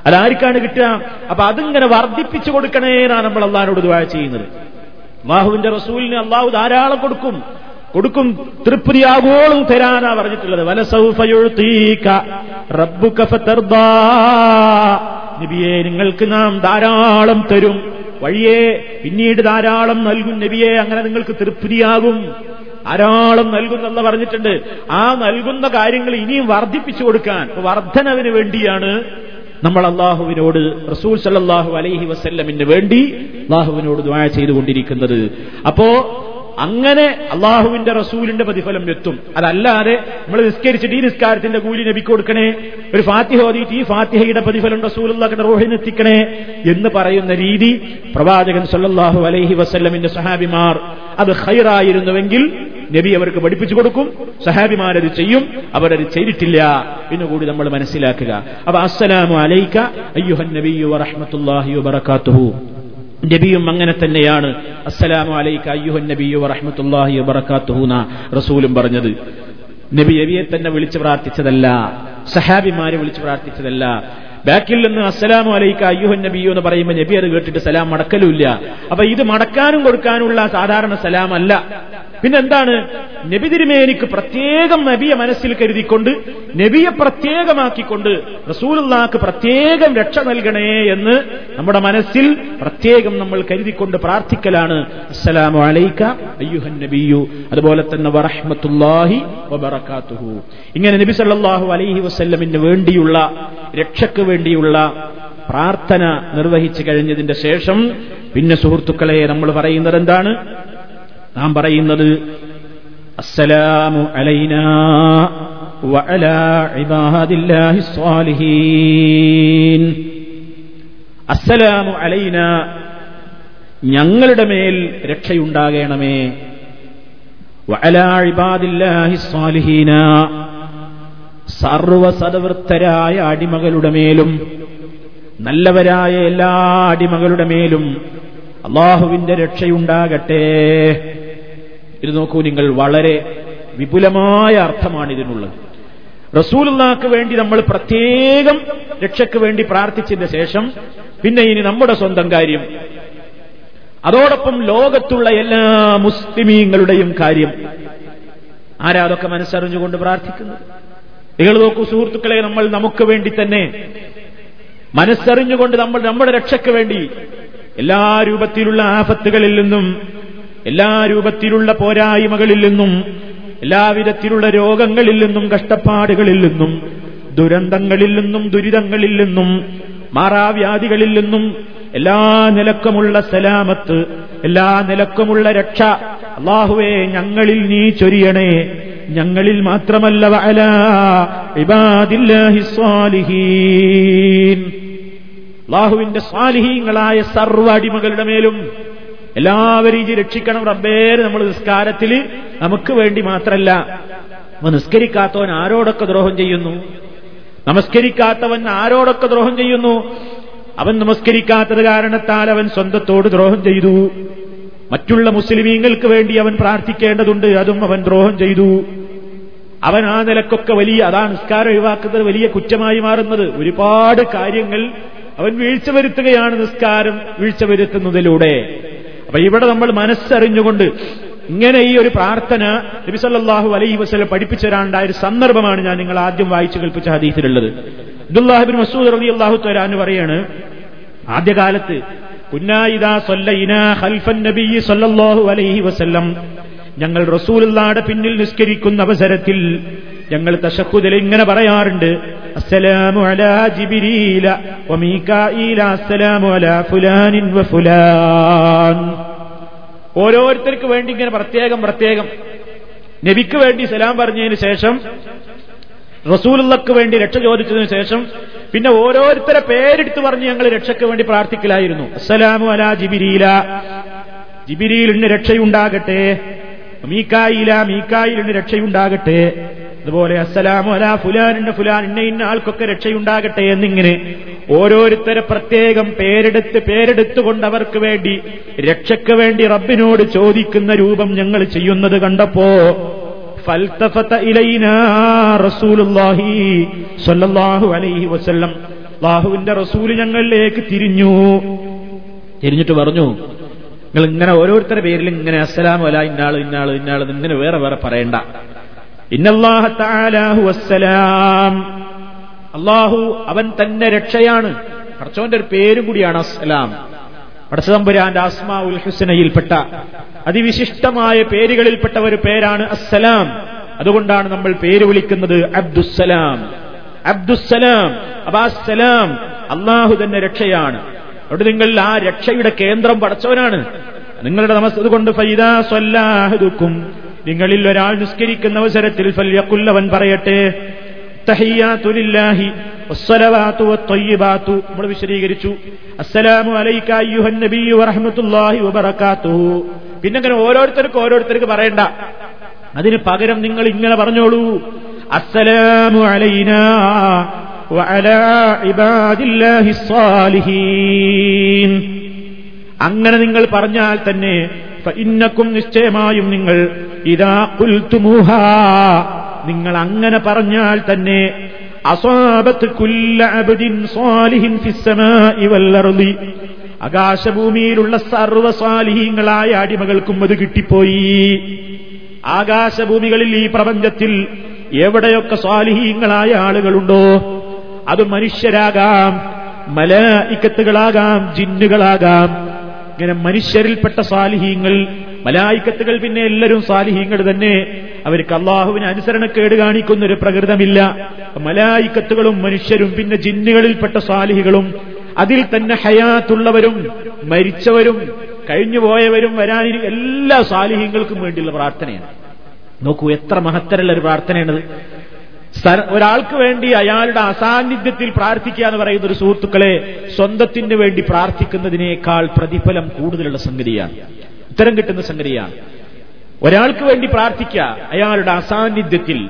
അതാർക്കാണ് കിട്ടുക? അപ്പൊ അതിങ്ങനെ വർദ്ധിപ്പിച്ചു കൊടുക്കണേനാണ് നമ്മൾ അള്ളഹാനോട് ദുആ ചെയ്യുന്നത്. അള്ളാഹുവിന്റെ റസൂലിന് അള്ളാഹു ധാരാളം കൊടുക്കും. കൊടുക്കും തൃപ്തിയാകോളും തരാനാ പറഞ്ഞിട്ടുള്ളത്. വലസൗഫയുഴ്ത്തീക റബ്ബുക ഫതർദാ. നബിയെ നിങ്ങൾക്ക് നാം ധാരാളം തരും. വഴിയെ പിന്നീട് ധാരാളം നൽകും നബിയെ അങ്ങനെ നിങ്ങൾക്ക് തൃപ്തിയാകും. ധാരാളം നൽകുന്നെന്ന് പറഞ്ഞിട്ടുണ്ട്. ആ നൽകുന്ന കാര്യങ്ങൾ ഇനിയും വർദ്ധിപ്പിച്ചു കൊടുക്കാൻ വർധനവിന് വേണ്ടിയാണ് നമ്മൾ അള്ളാഹുവിനോട് റസൂൽ സല്ലാഹു അലൈഹി വസ്ല്ലമിന് വേണ്ടി അള്ളാഹുവിനോട് ദ്വായ ചെയ്തുകൊണ്ടിരിക്കുന്നത്. അപ്പോ അങ്ങനെ അള്ളാഹുവിന്റെ റസൂലിന്റെ പ്രതിഫലം എത്തും. അതല്ലാതെ നമ്മൾ നിസ്കരിച്ചിട്ട് ഈ നിസ്കാരത്തിന്റെ കൂലി നബിക്ക് കൊടുക്കണേ ഒരു ഫാത്തിഹ ഓതിയിട്ട് ഈ ഫാത്തിഹയുടെ പ്രതിഫലം റസൂലുള്ളാഹിന്റെ റോഹിന് എത്തിക്കണേ എന്ന് പറയുന്ന രീതി പ്രവാചകൻ സല്ലാഹു അലൈഹി വസല്ലമിന്റെ സഹാബിമാർ അത് ഹൈറായിരുന്നുവെങ്കിൽ നബി അവർക്ക് പഠിപ്പിച്ചു കൊടുക്കും സഹാബിമാരത് ചെയ്യും അവരത് ചെയ്തിട്ടില്ല എന്നുകൂടി നമ്മൾ മനസ്സിലാക്കുക. അപ്പൊ അസ്സലാമു അലൈക അയ്യുഹൻ നബിയു വബറകാതുഹു. നബിയും അങ്ങനെ തന്നെയാണ്. അസ്സലാമു അലൈക അയ്യുഹൻ നബിയു വറഹ്മത്തുള്ളാഹി വറക്കാത്തുഹൂന റസൂലും പറഞ്ഞത് നബി നബിയെ തന്നെ വിളിച്ചു പ്രാർത്ഥിച്ചതല്ല സഹാബിമാരെ വിളിച്ചു പ്രാർത്ഥിച്ചതല്ല ബാക്കിൽ നിന്ന് അസ്സലാമു അലൈക്ക അയ്യുഹൻ നബിയു എന്ന് പറയുമ്പോൾ നബി അത് കേട്ടിട്ട് സലാം മടക്കലുമില്ല. അപ്പൊ ഇത് മടക്കാനും കൊടുക്കാനുള്ള സാധാരണ സലാം അല്ല പിന്നെന്താണ്? നബി തിരുമേനിക്ക് പ്രത്യേകം നബിയെ മനസ്സിൽ കരുതിക്കൊണ്ട് നബിയെ പ്രത്യേകമാക്കിക്കൊണ്ട് റസൂലുള്ളാക്ക് പ്രത്യേകം രക്ഷ നൽകണേ എന്ന് നമ്മുടെ മനസ്സിൽ പ്രത്യേകം നമ്മൾ കരുതിക്കൊണ്ട് പ്രാർത്ഥിക്കലാണ്. അസ്സലാമു അലൈക്ക അയ്യുഹൻ നബിയു. അതുപോലെ തന്നെ വറഹ്മത്തുള്ളാഹി വബറകാതുഹു. ഇങ്ങനെ നബി സല്ലല്ലാഹു അലൈഹി വസല്ലമിന് വേണ്ടിയുള്ള രക്ഷയ്ക്ക് വേണ്ടിയുള്ള പ്രാർത്ഥന നിർവഹിച്ചു കഴിഞ്ഞതിന്റെ ശേഷം പിന്നെ സുഹൃത്തുക്കളെ നമ്മൾ പറയുന്നത് എന്താണ്? നാം പറയുന്നത് അസ്സലാമു അലൈനാ അസ്സലാമു അലൈന ഞങ്ങളുടെ മേൽ രക്ഷയുണ്ടാകണമേ. വഅലാ ഇബാദില്ലാഹി സ്വാലിഹീന. സർവസദവൃത്തരായ അടിമകളുടെ മേലും നല്ലവരായ എല്ലാ അടിമകളുടെ മേലും അള്ളാഹുവിന്റെ രക്ഷയുണ്ടാകട്ടെ. ഇത് നോക്കൂ നിങ്ങൾ വളരെ വിപുലമായ അർത്ഥമാണ് ഇതിനുള്ളത് റസൂലുള്ളാക്ക് വേണ്ടി നമ്മൾ പ്രത്യേകം രക്ഷയ്ക്ക് വേണ്ടി പ്രാർത്ഥിച്ചതിന് ശേഷം പിന്നെ ഇനി നമ്മുടെ സ്വന്തം കാര്യം. അതോടൊപ്പം ലോകത്തുള്ള എല്ലാ മുസ്ലിമീങ്ങളുടെയും കാര്യം. ആരാ അതൊക്കെ മനസ്സറിഞ്ഞുകൊണ്ട് പ്രാർത്ഥിക്കുന്നത്? നിങ്ങൾ നോക്കൂ സുഹൃത്തുക്കളെ നമ്മൾ നമുക്ക് വേണ്ടി തന്നെ മനസ്സറിഞ്ഞുകൊണ്ട് നമ്മൾ നമ്മുടെ രക്ഷയ്ക്ക് വേണ്ടി എല്ലാ രൂപത്തിലുള്ള ആപത്തുകളിൽ നിന്നും എല്ലാ രൂപത്തിലുള്ള പോരായ്മകളിൽ നിന്നും എല്ലാവിധത്തിലുള്ള രോഗങ്ങളിൽ നിന്നും കഷ്ടപ്പാടുകളിൽ നിന്നും ദുരന്തങ്ങളിൽ നിന്നും ദുരിതങ്ങളിൽ നിന്നും മാറാവ്യാധികളിൽ നിന്നും എല്ലാ നിലക്കുമുള്ള സലാമത്ത് എല്ലാ നിലക്കുമുള്ള രക്ഷ. അള്ളാഹുവേ ഞങ്ങളിൽ നീ ചൊരിയണേ. ഞങ്ങളിൽ മാത്രമല്ല വഅല ഇബാദില്ലാഹി സ്വാലിഹീങ്ങളായ സർവ അടിമകളുടെ മേലും എല്ലാവരും ഇത് രക്ഷിക്കണം റബ്ബേര് നമ്മൾ നിസ്കാരത്തിൽ നമുക്ക് വേണ്ടി മാത്രല്ല. നിസ്കരിക്കാത്തവൻ ആരോടൊക്കെ ദ്രോഹം ചെയ്യുന്നു? നമസ്കരിക്കാത്തവൻ ആരോടൊക്കെ ദ്രോഹം ചെയ്യുന്നു? അവൻ നമസ്കരിക്കാത്തത് കാരണത്താൽ അവൻ സ്വന്തത്തോട് ദ്രോഹം ചെയ്തു. മറ്റുള്ള മുസ്ലിമീങ്ങൾക്ക് വേണ്ടി അവൻ പ്രാർത്ഥിക്കേണ്ടതുണ്ട് അതും അവൻ ദ്രോഹം ചെയ്തു. അവൻ ആ നിലക്കൊക്കെ വലിയ അതാണ് നിസ്കാരം ഒഴിവാക്കുന്നത് വലിയ കുറ്റമായി മാറുന്നത്. ഒരുപാട് കാര്യങ്ങൾ അവൻ വീഴ്ച വരുത്തുകയാണ് നിസ്കാരം വീഴ്ച വരുത്തുന്നതിലൂടെ. അപ്പൊ ഇവിടെ നമ്മൾ മനസ്സറിഞ്ഞുകൊണ്ട് ഇങ്ങനെ ഈ ഒരു പ്രാർത്ഥന നബിസല്ലാഹു അലൈഹി വസ്ലം പഠിപ്പിച്ചതരാണ്ടായ ഒരു സന്ദർഭമാണ് ഞാൻ നിങ്ങൾ ആദ്യം വായിച്ചു കേൾപ്പിച്ച ഹദീസിലുള്ളത്. അബ്ദുല്ലാഹിബിൻ മസൂദ് റബി അള്ളാഹു തരാന്ന് പറയാണ് ആദ്യകാലത്ത് കുന്നായിദാ സൊല്ലൈന ഹൽഫൻ നബി സല്ലല്ലാഹു അലൈഹി വസല്ലം ഞങ്ങൾ റസൂലുള്ളാടെ പിന്നിൽ നിസ്കരിക്കുന്ന അവസരത്തിൽ ഞങ്ങൾ തശഹുദിൽ ഇങ്ങനെ പറയാറുണ്ട് അസ്സലാമു അലാ ജിബിരീല വമീകായില അസ്സലാമു അലാ ഫുലാനിൻ ഫുലാൻ. ഓരോരുത്തർക്ക് വേണ്ടി ഇങ്ങനെ പ്രത്യേകം പ്രത്യേകം. നബിക്ക് വേണ്ടി സലാം പറഞ്ഞതിന് ശേഷം റസൂലുള്ളക്ക് വേണ്ടി രക്ഷ ചോദിച്ചതിന് ശേഷം പിന്നെ ഓരോരുത്തരെ പേരെടുത്ത് പറഞ്ഞ് ഞങ്ങൾ രക്ഷയ്ക്ക് വേണ്ടി പ്രാർത്ഥിക്കലായിരുന്നു. അസ്സലാമു അലാ ജിബിരീല. ജിബിരിയിലിന് രക്ഷയുണ്ടാകട്ടെ. മീക്കായില മീക്കായിലിന് രക്ഷയുണ്ടാകട്ടെ. അതുപോലെ അസ്സലാമു അലാ ഫുലാനിന്റെ ഫുലാൻ ഇന്ന ഇന്ന ആൾക്കൊക്കെ രക്ഷയുണ്ടാകട്ടെ എന്നിങ്ങനെ ഓരോരുത്തരെ പ്രത്യേകം പേരെടുത്ത് പേരെടുത്തുകൊണ്ട് അവർക്ക് വേണ്ടി രക്ഷയ്ക്ക് വേണ്ടി റബ്ബിനോട് ചോദിക്കുന്ന രൂപം ഞങ്ങൾ ചെയ്യുന്നത് കണ്ടപ്പോ ഫൽത്തഫത്ത ഇലൈന റസൂലുള്ളാഹി സ്വല്ലല്ലാഹു അലൈഹി വസല്ലം. അല്ലാഹുവിന്റെ റസൂൽ ഞങ്ങളിലേക്ക് തിരിഞ്ഞു. തിരിഞ്ഞിട്ട് പറഞ്ഞു നിങ്ങൾ ഇങ്ങനെ ഓരോരുത്തരുടെ പേരിൽ ഇങ്ങനെ അസ്സലാമു അല ഇന്നാൾ ഇന്നാൾ ഇന്നാൾ ഇങ്ങനെ വേറെ വേറെ പറയണ്ട. ഇന്നല്ലാഹു അസ്സലാം അള്ളാഹു അവൻ തന്നെ രക്ഷയാണ്. പടച്ചോന്റെ ഒരു പേരും കൂടിയാണ് അസ്സലാം. പടച്ചതമ്പുരാന്റെ ആസ്മാ ഉൽ ഹുസനയിൽപ്പെട്ട അതിവിശിഷ്ടമായ പേരുകളിൽപ്പെട്ട ഒരു പേരാണ് അസ്സലാം. അതുകൊണ്ടാണ് നമ്മൾ പേര് വിളിക്കുന്നത് അബ്ദുസ്സലാം. അബ്ദുസ്സലാം. അബാസ്സലാം. അള്ളാഹു തന്നെ രക്ഷയാണ്. അവിടെ നിങ്ങൾ ആ രക്ഷയുടെ കേന്ദ്രം പടച്ചവനാണ്. നിങ്ങളുടെ നമസ് കൊണ്ട് ഫൈദാസ്വല്ലാഹുക്കും നിങ്ങളിൽ ഒരാൾ നിസ്കരിക്കുന്ന അവസരത്തിൽ ഫല്യക്കുല്ലവൻ പറയട്ടെ. നമ്മൾ വിശദീകരിച്ചു. അസ്സലാമു അലൈക അയ്യുഹൻ നബിയ്യു വറഹ്മത്തുള്ളാഹി വബറകാതുഹു പിന്നെ അങ്ങനെ ഓരോരുത്തർക്കും ഓരോരുത്തർക്ക് പറയണ്ട. അതിന് പകരം നിങ്ങൾ ഇങ്ങനെ പറഞ്ഞോളൂ. അസ്സലാമു അലൈനാ അങ്ങനെ നിങ്ങൾ പറഞ്ഞാൽ തന്നെ ഇന്നക്കും നിശ്ചയമായും നിങ്ങൾ ഇതാ കുൽത്തുമുഹ നിങ്ങൾ അങ്ങനെ പറഞ്ഞാൽ തന്നെ അസാബത്ത് ആകാശഭൂമിയിലുള്ള സർവസാലിഹീങ്ങളായ അടിമകൾക്കും അത് കിട്ടിപ്പോയി. ആകാശഭൂമികളിൽ ഈ പ്രപഞ്ചത്തിൽ എവിടെയൊക്കെ സ്വാലിഹീങ്ങളായ ആളുകളുണ്ടോ? അത് മനുഷ്യരാകാം മലായിക്കത്തുകളാകാം ജിന്നുകളാകാം. ഇങ്ങനെ മനുഷ്യരിൽപ്പെട്ട സാലിഹീങ്ങൾ മലായിക്കത്തുകൾ പിന്നെ എല്ലാവരും സാലിഹീങ്ങൾ തന്നെ. അവർക്ക് അള്ളാഹുവിന് അനുസരണക്കേട് കാണിക്കുന്ന ഒരു പ്രകൃതമില്ല. മലായിക്കത്തുകളും മനുഷ്യരും പിന്നെ ജിന്നുകളിൽപ്പെട്ട സാലിഹികളും അതിൽ തന്നെ ഹയാത്തുള്ളവരും മരിച്ചവരും കഴിഞ്ഞുപോയവരും വരാനിരി എല്ലാ സാലിഹ്യങ്ങൾക്കും വേണ്ടിയുള്ള പ്രാർത്ഥനയാണ്. നോക്കൂ എത്ര മഹത്തരമുള്ള ഒരു പ്രാർത്ഥനയാണത്. ഒരാൾക്ക് വേണ്ടി അയാളുടെ അസാന്നിധ്യത്തിൽ പ്രാർത്ഥിക്കുക എന്ന് പറയുന്ന ഒരു സുഹൃത്തുക്കളെ സ്വന്തത്തിന് വേണ്ടി പ്രാർത്ഥിക്കുന്നതിനേക്കാൾ പ്രതിഫലം കൂടുതലുള്ള സംഗതിയാണ്. ഉത്തരം കിട്ടുന്ന സംഗതിയാണ്. ഒരാൾക്ക് വേണ്ടി പ്രാർത്ഥിക്കുക അയാളുടെ അസാന്നിധ്യത്തിൽ.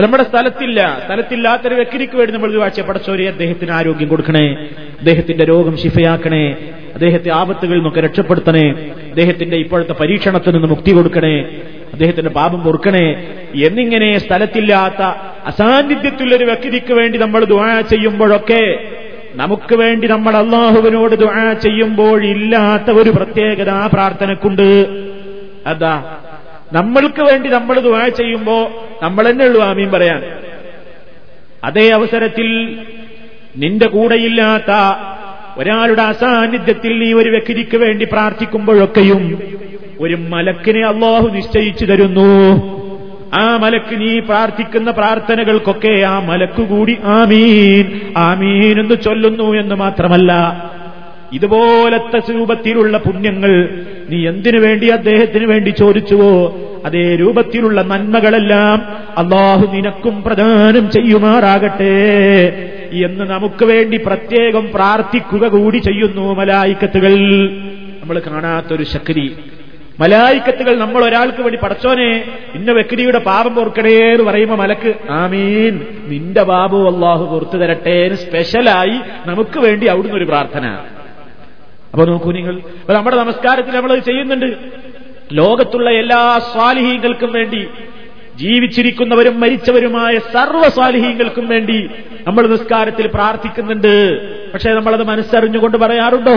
നമ്മുടെ സ്ഥലത്തില്ല. സ്ഥലത്തില്ലാത്തൊരു വ്യക്തിക്ക് വേണ്ടി നമ്മൾ വാഴ്ച പടച്ചോരെ അദ്ദേഹത്തിന് ആരോഗ്യം കൊടുക്കണേ അദ്ദേഹത്തിന്റെ രോഗം ശിഫയാക്കണേ അദ്ദേഹത്തെ ആപത്തുകളിൽ നിന്നൊക്കെ രക്ഷപ്പെടുത്തണേ അദ്ദേഹത്തിന്റെ ഇപ്പോഴത്തെ പരീക്ഷണത്തിൽ നിന്ന് മുക്തി കൊടുക്കണേ അദ്ദേഹത്തിന്റെ പാപം പൊറുക്കണേ. എന്നിങ്ങനെ സ്ഥലത്തില്ലാത്ത അസാന്നിധ്യത്തിലൊരു വ്യക്തിക്ക് വേണ്ടി നമ്മൾ ദുആ ചെയ്യുമ്പോഴൊക്കെ നമുക്ക് വേണ്ടി നമ്മൾ അള്ളാഹുവിനോട് ദുആ ചെയ്യുമ്പോൾ ഇല്ലാത്ത ഒരു പ്രത്യേകത ആ പ്രാർത്ഥനക്കുണ്ട്. അതാ നമ്മൾക്ക് വേണ്ടി നമ്മൾ ദുആ ചെയ്യുമ്പോ നമ്മൾ തന്നെ ഉള്ളു ആമീൻ പറയാൻ. അതേ അവസരത്തിൽ നിന്റെ കൂടെയില്ലാത്ത ഒരാളുടെ അസാന്നിധ്യത്തിൽ നീ ഒരു വ്യക്തിക്ക് വേണ്ടി പ്രാർത്ഥിക്കുമ്പോഴൊക്കെയും ഒരു മലക്കിനെ അള്ളാഹു നിശ്ചയിച്ചു തരുന്നു. ആ മലക്ക് നീ പ്രാർത്ഥിക്കുന്ന പ്രാർത്ഥനകൾക്കൊക്കെ ആ മലക്ക് കൂടി ആമീൻ. ആമീൻ എന്ന് ചൊല്ലുന്നു എന്ന് മാത്രമല്ല ഇതുപോലത്തെ രൂപത്തിലുള്ള പുണ്യങ്ങൾ നീ എന്തിനു വേണ്ടി അദ്ദേഹത്തിന് വേണ്ടി ചോദിച്ചുവോ? അതേ രൂപത്തിലുള്ള നന്മകളെല്ലാം അള്ളാഹു നിനക്കും പ്രദാനം ചെയ്യുമാറാകട്ടെ എന്ന് നമുക്ക് വേണ്ടി പ്രത്യേകം പ്രാർത്ഥിക്കുക കൂടി ചെയ്യുന്നു മലായിക്കത്തുകൾ. നമ്മൾ കാണാത്തൊരു ശക്തി. മലായിക്കത്തുകൾ നമ്മൾ ഒരാൾക്ക് വേണ്ടി പടച്ചോനെ ഇന്ന വ്യക്തിയുടെ പാപം പൊറുക്കണേ എന്ന് പറയുമ്പോ മലക്ക് ആമീൻ നിന്റെ ബാബു അള്ളാഹു പുറത്തു തരട്ടെ സ്പെഷ്യലായി നമുക്ക് വേണ്ടി അവിടുന്ന് ഒരു പ്രാർത്ഥന. അപ്പൊ നോക്കൂ നിങ്ങൾ നമ്മുടെ നമസ്കാരത്തിൽ നമ്മൾ ചെയ്യുന്നുണ്ട്. ലോകത്തുള്ള എല്ലാ സ്വാലിഹീങ്ങൾക്കും വേണ്ടി ജീവിച്ചിരിക്കുന്നവരും മരിച്ചവരുമായ സർവ സ്വാലിഹീങ്ങൾക്കും വേണ്ടി നമ്മൾ നിസ്കാരത്തിൽ പ്രാർത്ഥിക്കുന്നുണ്ട്. പക്ഷേ നമ്മളത് മനസ്സറിഞ്ഞുകൊണ്ട് പറയാറുണ്ടോ?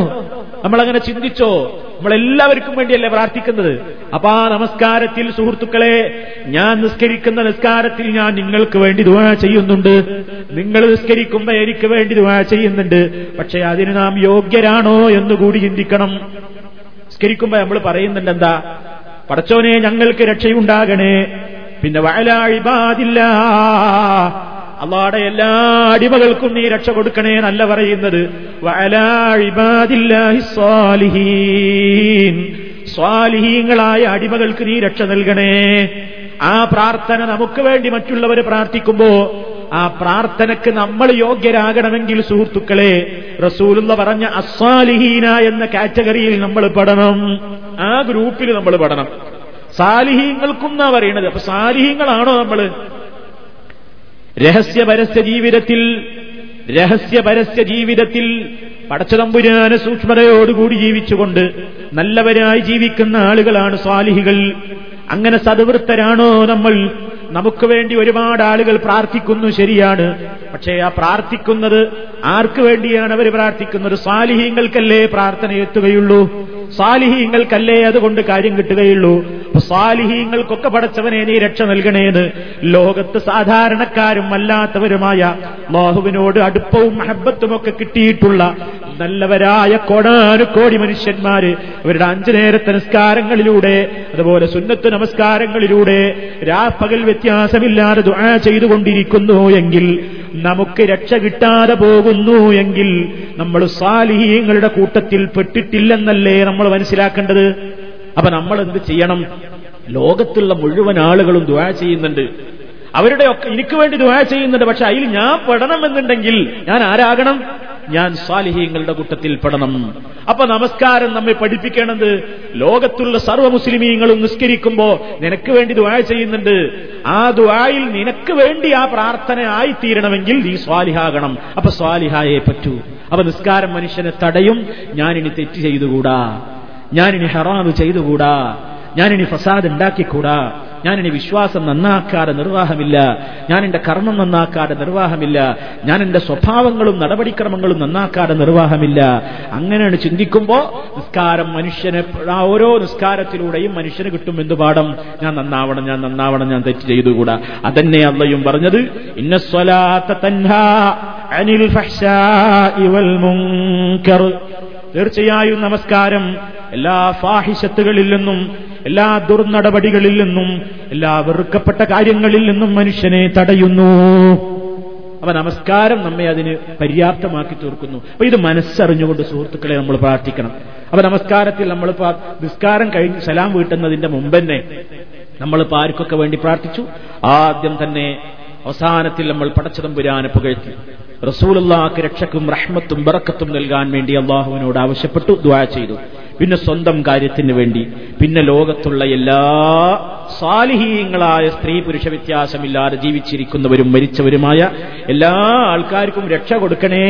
നമ്മളങ്ങനെ ചിന്തിച്ചോ? നമ്മളെല്ലാവർക്കും വേണ്ടിയല്ലേ പ്രാർത്ഥിക്കുന്നത്? അപ്പൊ ആ നമസ്കാരത്തിൽ സുഹൃത്തുക്കളെ ഞാൻ നിസ്കരിക്കുന്ന നിസ്കാരത്തിൽ ഞാൻ നിങ്ങൾക്ക് വേണ്ടി ദുവാ ചെയ്യുന്നുണ്ട്. നിങ്ങൾ നിസ്കരിക്കുമ്പോ എനിക്ക് വേണ്ടി ദുവാ ചെയ്യുന്നുണ്ട്. പക്ഷെ അതിന് നാം യോഗ്യരാണോ എന്ന് കൂടി ചിന്തിക്കണം. നിസ്കരിക്കുമ്പോ നമ്മൾ പറയുന്നുണ്ട് എന്താ പടച്ചോനെ ഞങ്ങൾക്ക് രക്ഷയുണ്ടാകണേ. പിന്നെ വയലാഴിപാതില്ല അള്ളാടെ എല്ലാ അടിമകൾക്കും നീ രക്ഷ കൊടുക്കണേ എന്നല്ല പറയുന്നത്. സ്വാലിഹീങ്ങളായ അടിമകൾക്ക് നീ രക്ഷ നൽകണേ. ആ പ്രാർത്ഥന നമുക്ക് വേണ്ടി മറ്റുള്ളവർ പ്രാർത്ഥിക്കുമ്പോ ആ പ്രാർത്ഥനക്ക് നമ്മൾ യോഗ്യരാകണമെങ്കിൽ സുഹൃത്തുക്കളെ റസൂലുള്ള പറഞ്ഞ അസ്വാലിഹീന എന്ന കാറ്റഗറിയിൽ നമ്മൾ പെടണം. ആ ഗ്രൂപ്പിൽ നമ്മൾ പെടണം. സാലിഹീങ്ങൾക്കും എന്നാ പറയണത്? അപ്പൊ സാലിഹീങ്ങളാണോ നമ്മൾ? രഹസ്യപരസ്യ ജീവിതത്തിൽ രഹസ്യപരസ്യ ജീവിതത്തിൽ പടച്ചതമ്പുരാന സൂക്ഷ്മതയോടുകൂടി ജീവിച്ചുകൊണ്ട് നല്ലവരായി ജീവിക്കുന്ന ആളുകളാണ് സ്വാലിഹികൾ. അങ്ങനെ സദവൃത്തരാണോ നമ്മൾ? നമുക്ക് വേണ്ടി ഒരുപാട് ആളുകൾ പ്രാർത്ഥിക്കുന്നു ശരിയാണ്. പക്ഷേ ആ പ്രാർത്ഥിക്കുന്നത് ആർക്ക് വേണ്ടിയാണ് അവർ പ്രാർത്ഥിക്കുന്നത്? സാലിഹീങ്ങൾക്കല്ലേ പ്രാർത്ഥന എത്തുകയുള്ളൂ സാലിഹീങ്ങൾക്കല്ലേ അതുകൊണ്ട് കാര്യം കിട്ടുകയുള്ളൂ? സാലിഹീങ്ങൾക്കൊക്കെ പടച്ചവനെ നീ രക്ഷ നൽകണേന്ന് ലോകത്ത് സാധാരണക്കാരും അല്ലാത്തവരുമായ ബാഹുവിനോട് അടുപ്പവും മഹബത്തുമൊക്കെ കിട്ടിയിട്ടുള്ള നല്ലവരായ കോടാനുകോടി മനുഷ്യന്മാര് അവരുടെ അഞ്ചു നേരത്തെ നിസ്കാരങ്ങളിലൂടെ അതുപോലെ സുന്നത്ത് നമസ്കാരങ്ങളിലൂടെ രാപ്പകൽ വ്യത്യാസമില്ലാതെ ദുആ ചെയ്തുകൊണ്ടിരിക്കുന്നു എങ്കിൽ നമുക്ക് രക്ഷ കിട്ടാതെ പോകുന്നു എങ്കിൽ നമ്മൾ സാലിഹീങ്ങളുടെ കൂട്ടത്തിൽ പെട്ടിട്ടില്ലെന്നല്ലേ നമ്മൾ മനസ്സിലാക്കേണ്ടത്? അപ്പൊ നമ്മൾ എന്ത് ചെയ്യണം? ലോകത്തുള്ള മുഴുവൻ ആളുകളും ദുആ ചെയ്യുന്നുണ്ട്. അവരുടെ ഒക്കെ എനിക്ക് വേണ്ടി ദുആ ചെയ്യുന്നുണ്ട് പക്ഷെ അതിൽ ഞാൻ പെടണമെന്നുണ്ടെങ്കിൽ ഞാൻ ആരാകണം? ഞാൻ സാലിഹീങ്ങളുടെ കൂട്ടത്തിൽ പെടണം. അപ്പൊ നമസ്കാരം നമ്മെ പഠിപ്പിക്കേണ്ടത് ലോകത്തുള്ള സർവ മുസ്ലിമീങ്ങളും നിസ്കരിക്കുമ്പോ നിനക്ക് വേണ്ടി ദുആ ചെയ്യുന്നുണ്ട്. ആ ദുആയിൽ നിനക്ക് വേണ്ടി ആ പ്രാർത്ഥന ആയിത്തീരണമെങ്കിൽ നീ സ്വാലിഹാകണം. അപ്പൊ സ്വാലിഹായേ പറ്റൂ. അപ്പൊ നിസ്കാരം മനുഷ്യനെ തടയും. ഞാനിനി തെറ്റ് ചെയ്തുകൂടാ. ഞാനിനി ഹറാമ് ചെയ്തുകൂടാ. ഞാനിനി ഫസാദ് ഉണ്ടാക്കിക്കൂടാ? ഞാനിനി വിശ്വാസം നന്നാക്കാതെ നിർവാഹമില്ല. ഞാൻ എന്റെ കർമ്മം നന്നാക്കാതെ നിർവാഹമില്ല. ഞാൻ എന്റെ സ്വഭാവങ്ങളും നടപടിക്രമങ്ങളും നന്നാക്കാതെ നിർവാഹമില്ല. അങ്ങനെയാണ് ചിന്തിക്കുമ്പോ നിസ്കാരം മനുഷ്യനെ ഓരോ നിസ്കാരത്തിലൂടെയും മനുഷ്യന് കിട്ടും എന്ത് പാഠം? ഞാൻ നന്നാവണം ഞാൻ നന്നാവണം ഞാൻ തെറ്റ് ചെയ്തുകൂടാ? അതന്നെ അള്ളയും പറഞ്ഞത് ഇന്ന സ്വലാത്ത തൻഹാ അനിൽ തീർച്ചയായും നമസ്കാരം എല്ലാ ഫാഹിഷത്തുകളിൽ നിന്നും എല്ലാ ദുർനടപടികളിൽ നിന്നും എല്ലാ വെറുക്കപ്പെട്ട കാര്യങ്ങളിൽ നിന്നും മനുഷ്യനെ തടയുന്നു. അപ്പൊ നമസ്കാരം നമ്മെ അതിന് പര്യാപ്തമാക്കി തീർക്കുന്നു. അപ്പൊ ഇത് മനസ്സറിഞ്ഞുകൊണ്ട് സുഹൃത്തുക്കളെ നമ്മൾ പ്രാർത്ഥിക്കണം. അപ്പൊ നമസ്കാരത്തിൽ നമ്മൾ നിസ്കാരം കഴിഞ്ഞ് സലാം വീട്ടുന്നതിന്റെ മുമ്പ് തന്നെ നമ്മളിപ്പോ ആർക്കൊക്കെ വേണ്ടി പ്രാർത്ഥിച്ചു? ആദ്യം തന്നെ അവസാനത്തിൽ നമ്മൾ പടച്ചതമ്പുരാനെ പുകഴ്ത്തി. റസൂലുള്ളാക്ക് രക്ഷക്കും റഹ്മത്തും ബറക്കത്തും നൽകാൻ വേണ്ടി അള്ളാഹുവിനോട് ആവശ്യപ്പെട്ടു ദ്വാ ചെയ്തു. പിന്നെ സ്വന്തം കാര്യത്തിന് വേണ്ടി. പിന്നെ ലോകത്തുള്ള എല്ലാ സാലിഹീയങ്ങളായ സ്ത്രീ പുരുഷ വ്യത്യാസമില്ലാതെ ജീവിച്ചിരിക്കുന്നവരും മരിച്ചവരുമായ എല്ലാ ആൾക്കാർക്കും രക്ഷ കൊടുക്കണേ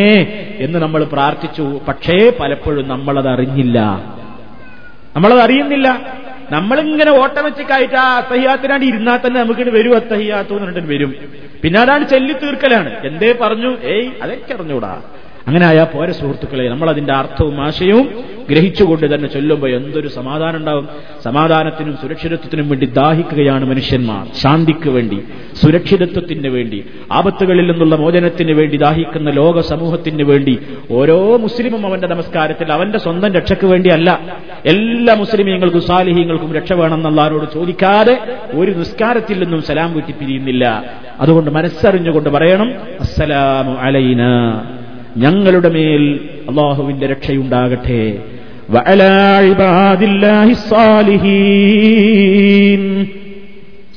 എന്ന് നമ്മൾ പ്രാർത്ഥിച്ചു. പക്ഷേ പലപ്പോഴും നമ്മളത് അറിഞ്ഞില്ല നമ്മളത് അറിയുന്നില്ല നമ്മളിങ്ങനെ ഓട്ടോമാറ്റിക്കായിട്ട് ആ അത്തഹിയാത്തിനാണ്ട് ഇരുന്നാൽ തന്നെ നമുക്ക് വരും അത്തഹിയാത്തു എന്ന് പറഞ്ഞിട്ട് വരും. പിന്നെ അതാണ് ചെല്ലി തീർക്കലാണ് എന്തേ പറഞ്ഞു? ഏയ് അതൊക്കെ അറിഞ്ഞൂടാ അങ്ങനെ ആയാ പോരെ സുഹൃത്തുക്കളെ നമ്മൾ അതിന്റെ അർത്ഥവും ആശയവും ഗ്രഹിച്ചുകൊണ്ട് തന്നെ ചൊല്ലുമ്പോൾ എന്തൊരു സമാധാനം ഉണ്ടാവും. സമാധാനത്തിനും സുരക്ഷിതത്വത്തിനും വേണ്ടി ദാഹിക്കുകയാണ് മനുഷ്യന്മാർ. ശാന്തിക്ക് വേണ്ടി സുരക്ഷിതത്വത്തിന് വേണ്ടി ആപത്തുകളിൽ നിന്നുള്ള മോചനത്തിന് വേണ്ടി ദാഹിക്കുന്ന ലോക സമൂഹത്തിന് വേണ്ടി ഓരോ മുസ്ലിമും അവന്റെ നമസ്കാരത്തിൽ അവന്റെ സ്വന്തം രക്ഷയ്ക്ക് വേണ്ടിയല്ല. എല്ലാ മുസ്ലിമീങ്ങൾക്കും സാലിഹീങ്ങൾക്കും രക്ഷ വേണമെന്നുള്ളവരോട് ചോദിക്കാതെ ഒരു നിസ്കാരത്തിൽ നിന്നും സലാം വീട്ടിപ്പിരിയുന്നില്ല. അതുകൊണ്ട് മനസ്സറിഞ്ഞുകൊണ്ട് പറയണം അസ്സലാമു അലൈന. ഞങ്ങളുടെ മേൽ അള്ളാഹുവിന്റെ രക്ഷയുണ്ടാകട്ടെ.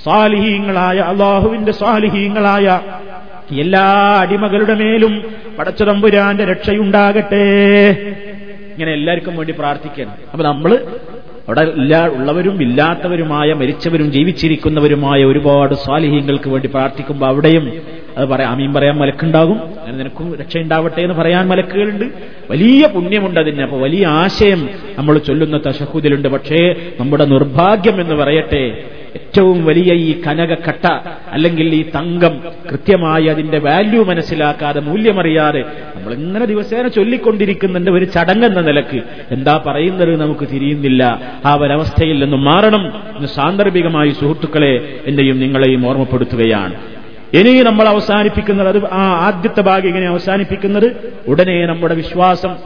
സാലിഹീങ്ങളായ അള്ളാഹുവിന്റെ സാലിഹീങ്ങളായ എല്ലാ അടിമകളുടെ മേലും പടച്ചതമ്പുരാന്റെ രക്ഷയുണ്ടാകട്ടെ. ഇങ്ങനെ എല്ലാവർക്കും വേണ്ടി പ്രാർത്ഥിക്കണം അപ്പൊ നമ്മൾ അവിടെ എല്ലാ ഉള്ളവരും ഇല്ലാത്തവരുമായ മരിച്ചവരും ജീവിച്ചിരിക്കുന്നവരുമായ ഒരുപാട് സ്വാലിഹീങ്ങൾക്ക് വേണ്ടി പ്രാർത്ഥിക്കുമ്പോൾ അവിടെയും അത് പറയാം അമീൻ പറയാൻ മലക്കുണ്ടാകും. അങ്ങനെ നിനക്കും രക്ഷയുണ്ടാവട്ടെ എന്ന് പറയാൻ മലക്കുകളുണ്ട്. വലിയ പുണ്യമുണ്ട് അതിന്. അപ്പൊ വലിയ ആശയം നമ്മൾ ചൊല്ലുന്ന തശഹുദിലുണ്ട്. പക്ഷേ നമ്മുടെ നിർഭാഗ്യം എന്ന് പറയട്ടെ ഏറ്റവും വലിയ ഈ കനകക്കട്ട അല്ലെങ്കിൽ ഈ തങ്കം കൃത്യമായി അതിന്റെ വാല്യൂ മനസ്സിലാക്കാതെ മൂല്യമറിയാതെ നമ്മൾ ഇങ്ങനെ ദിവസേന ചൊല്ലിക്കൊണ്ടിരിക്കുന്നുണ്ട് ഒരു ചടങ്ങെന്ന നിലയ്ക്ക്. എന്താ പറയുന്നത് നമുക്ക് തിരിയുന്നില്ല. ആ ഒരവസ്ഥയിൽ നിന്നും മാറണം എന്ന് സാന്ദർഭികമായി സുഹൃത്തുക്കളെ എന്റെയും നിങ്ങളെയും ഓർമ്മപ്പെടുത്തുകയാണ്. ഇനി നമ്മൾ അവസാനിപ്പിക്കുന്നത് അത് ആ ആദ്യത്തെ ഭാഗം ഇങ്ങനെ അവസാനിപ്പിക്കുന്നത് ഉടനെ നമ്മുടെ വിശ്വാസം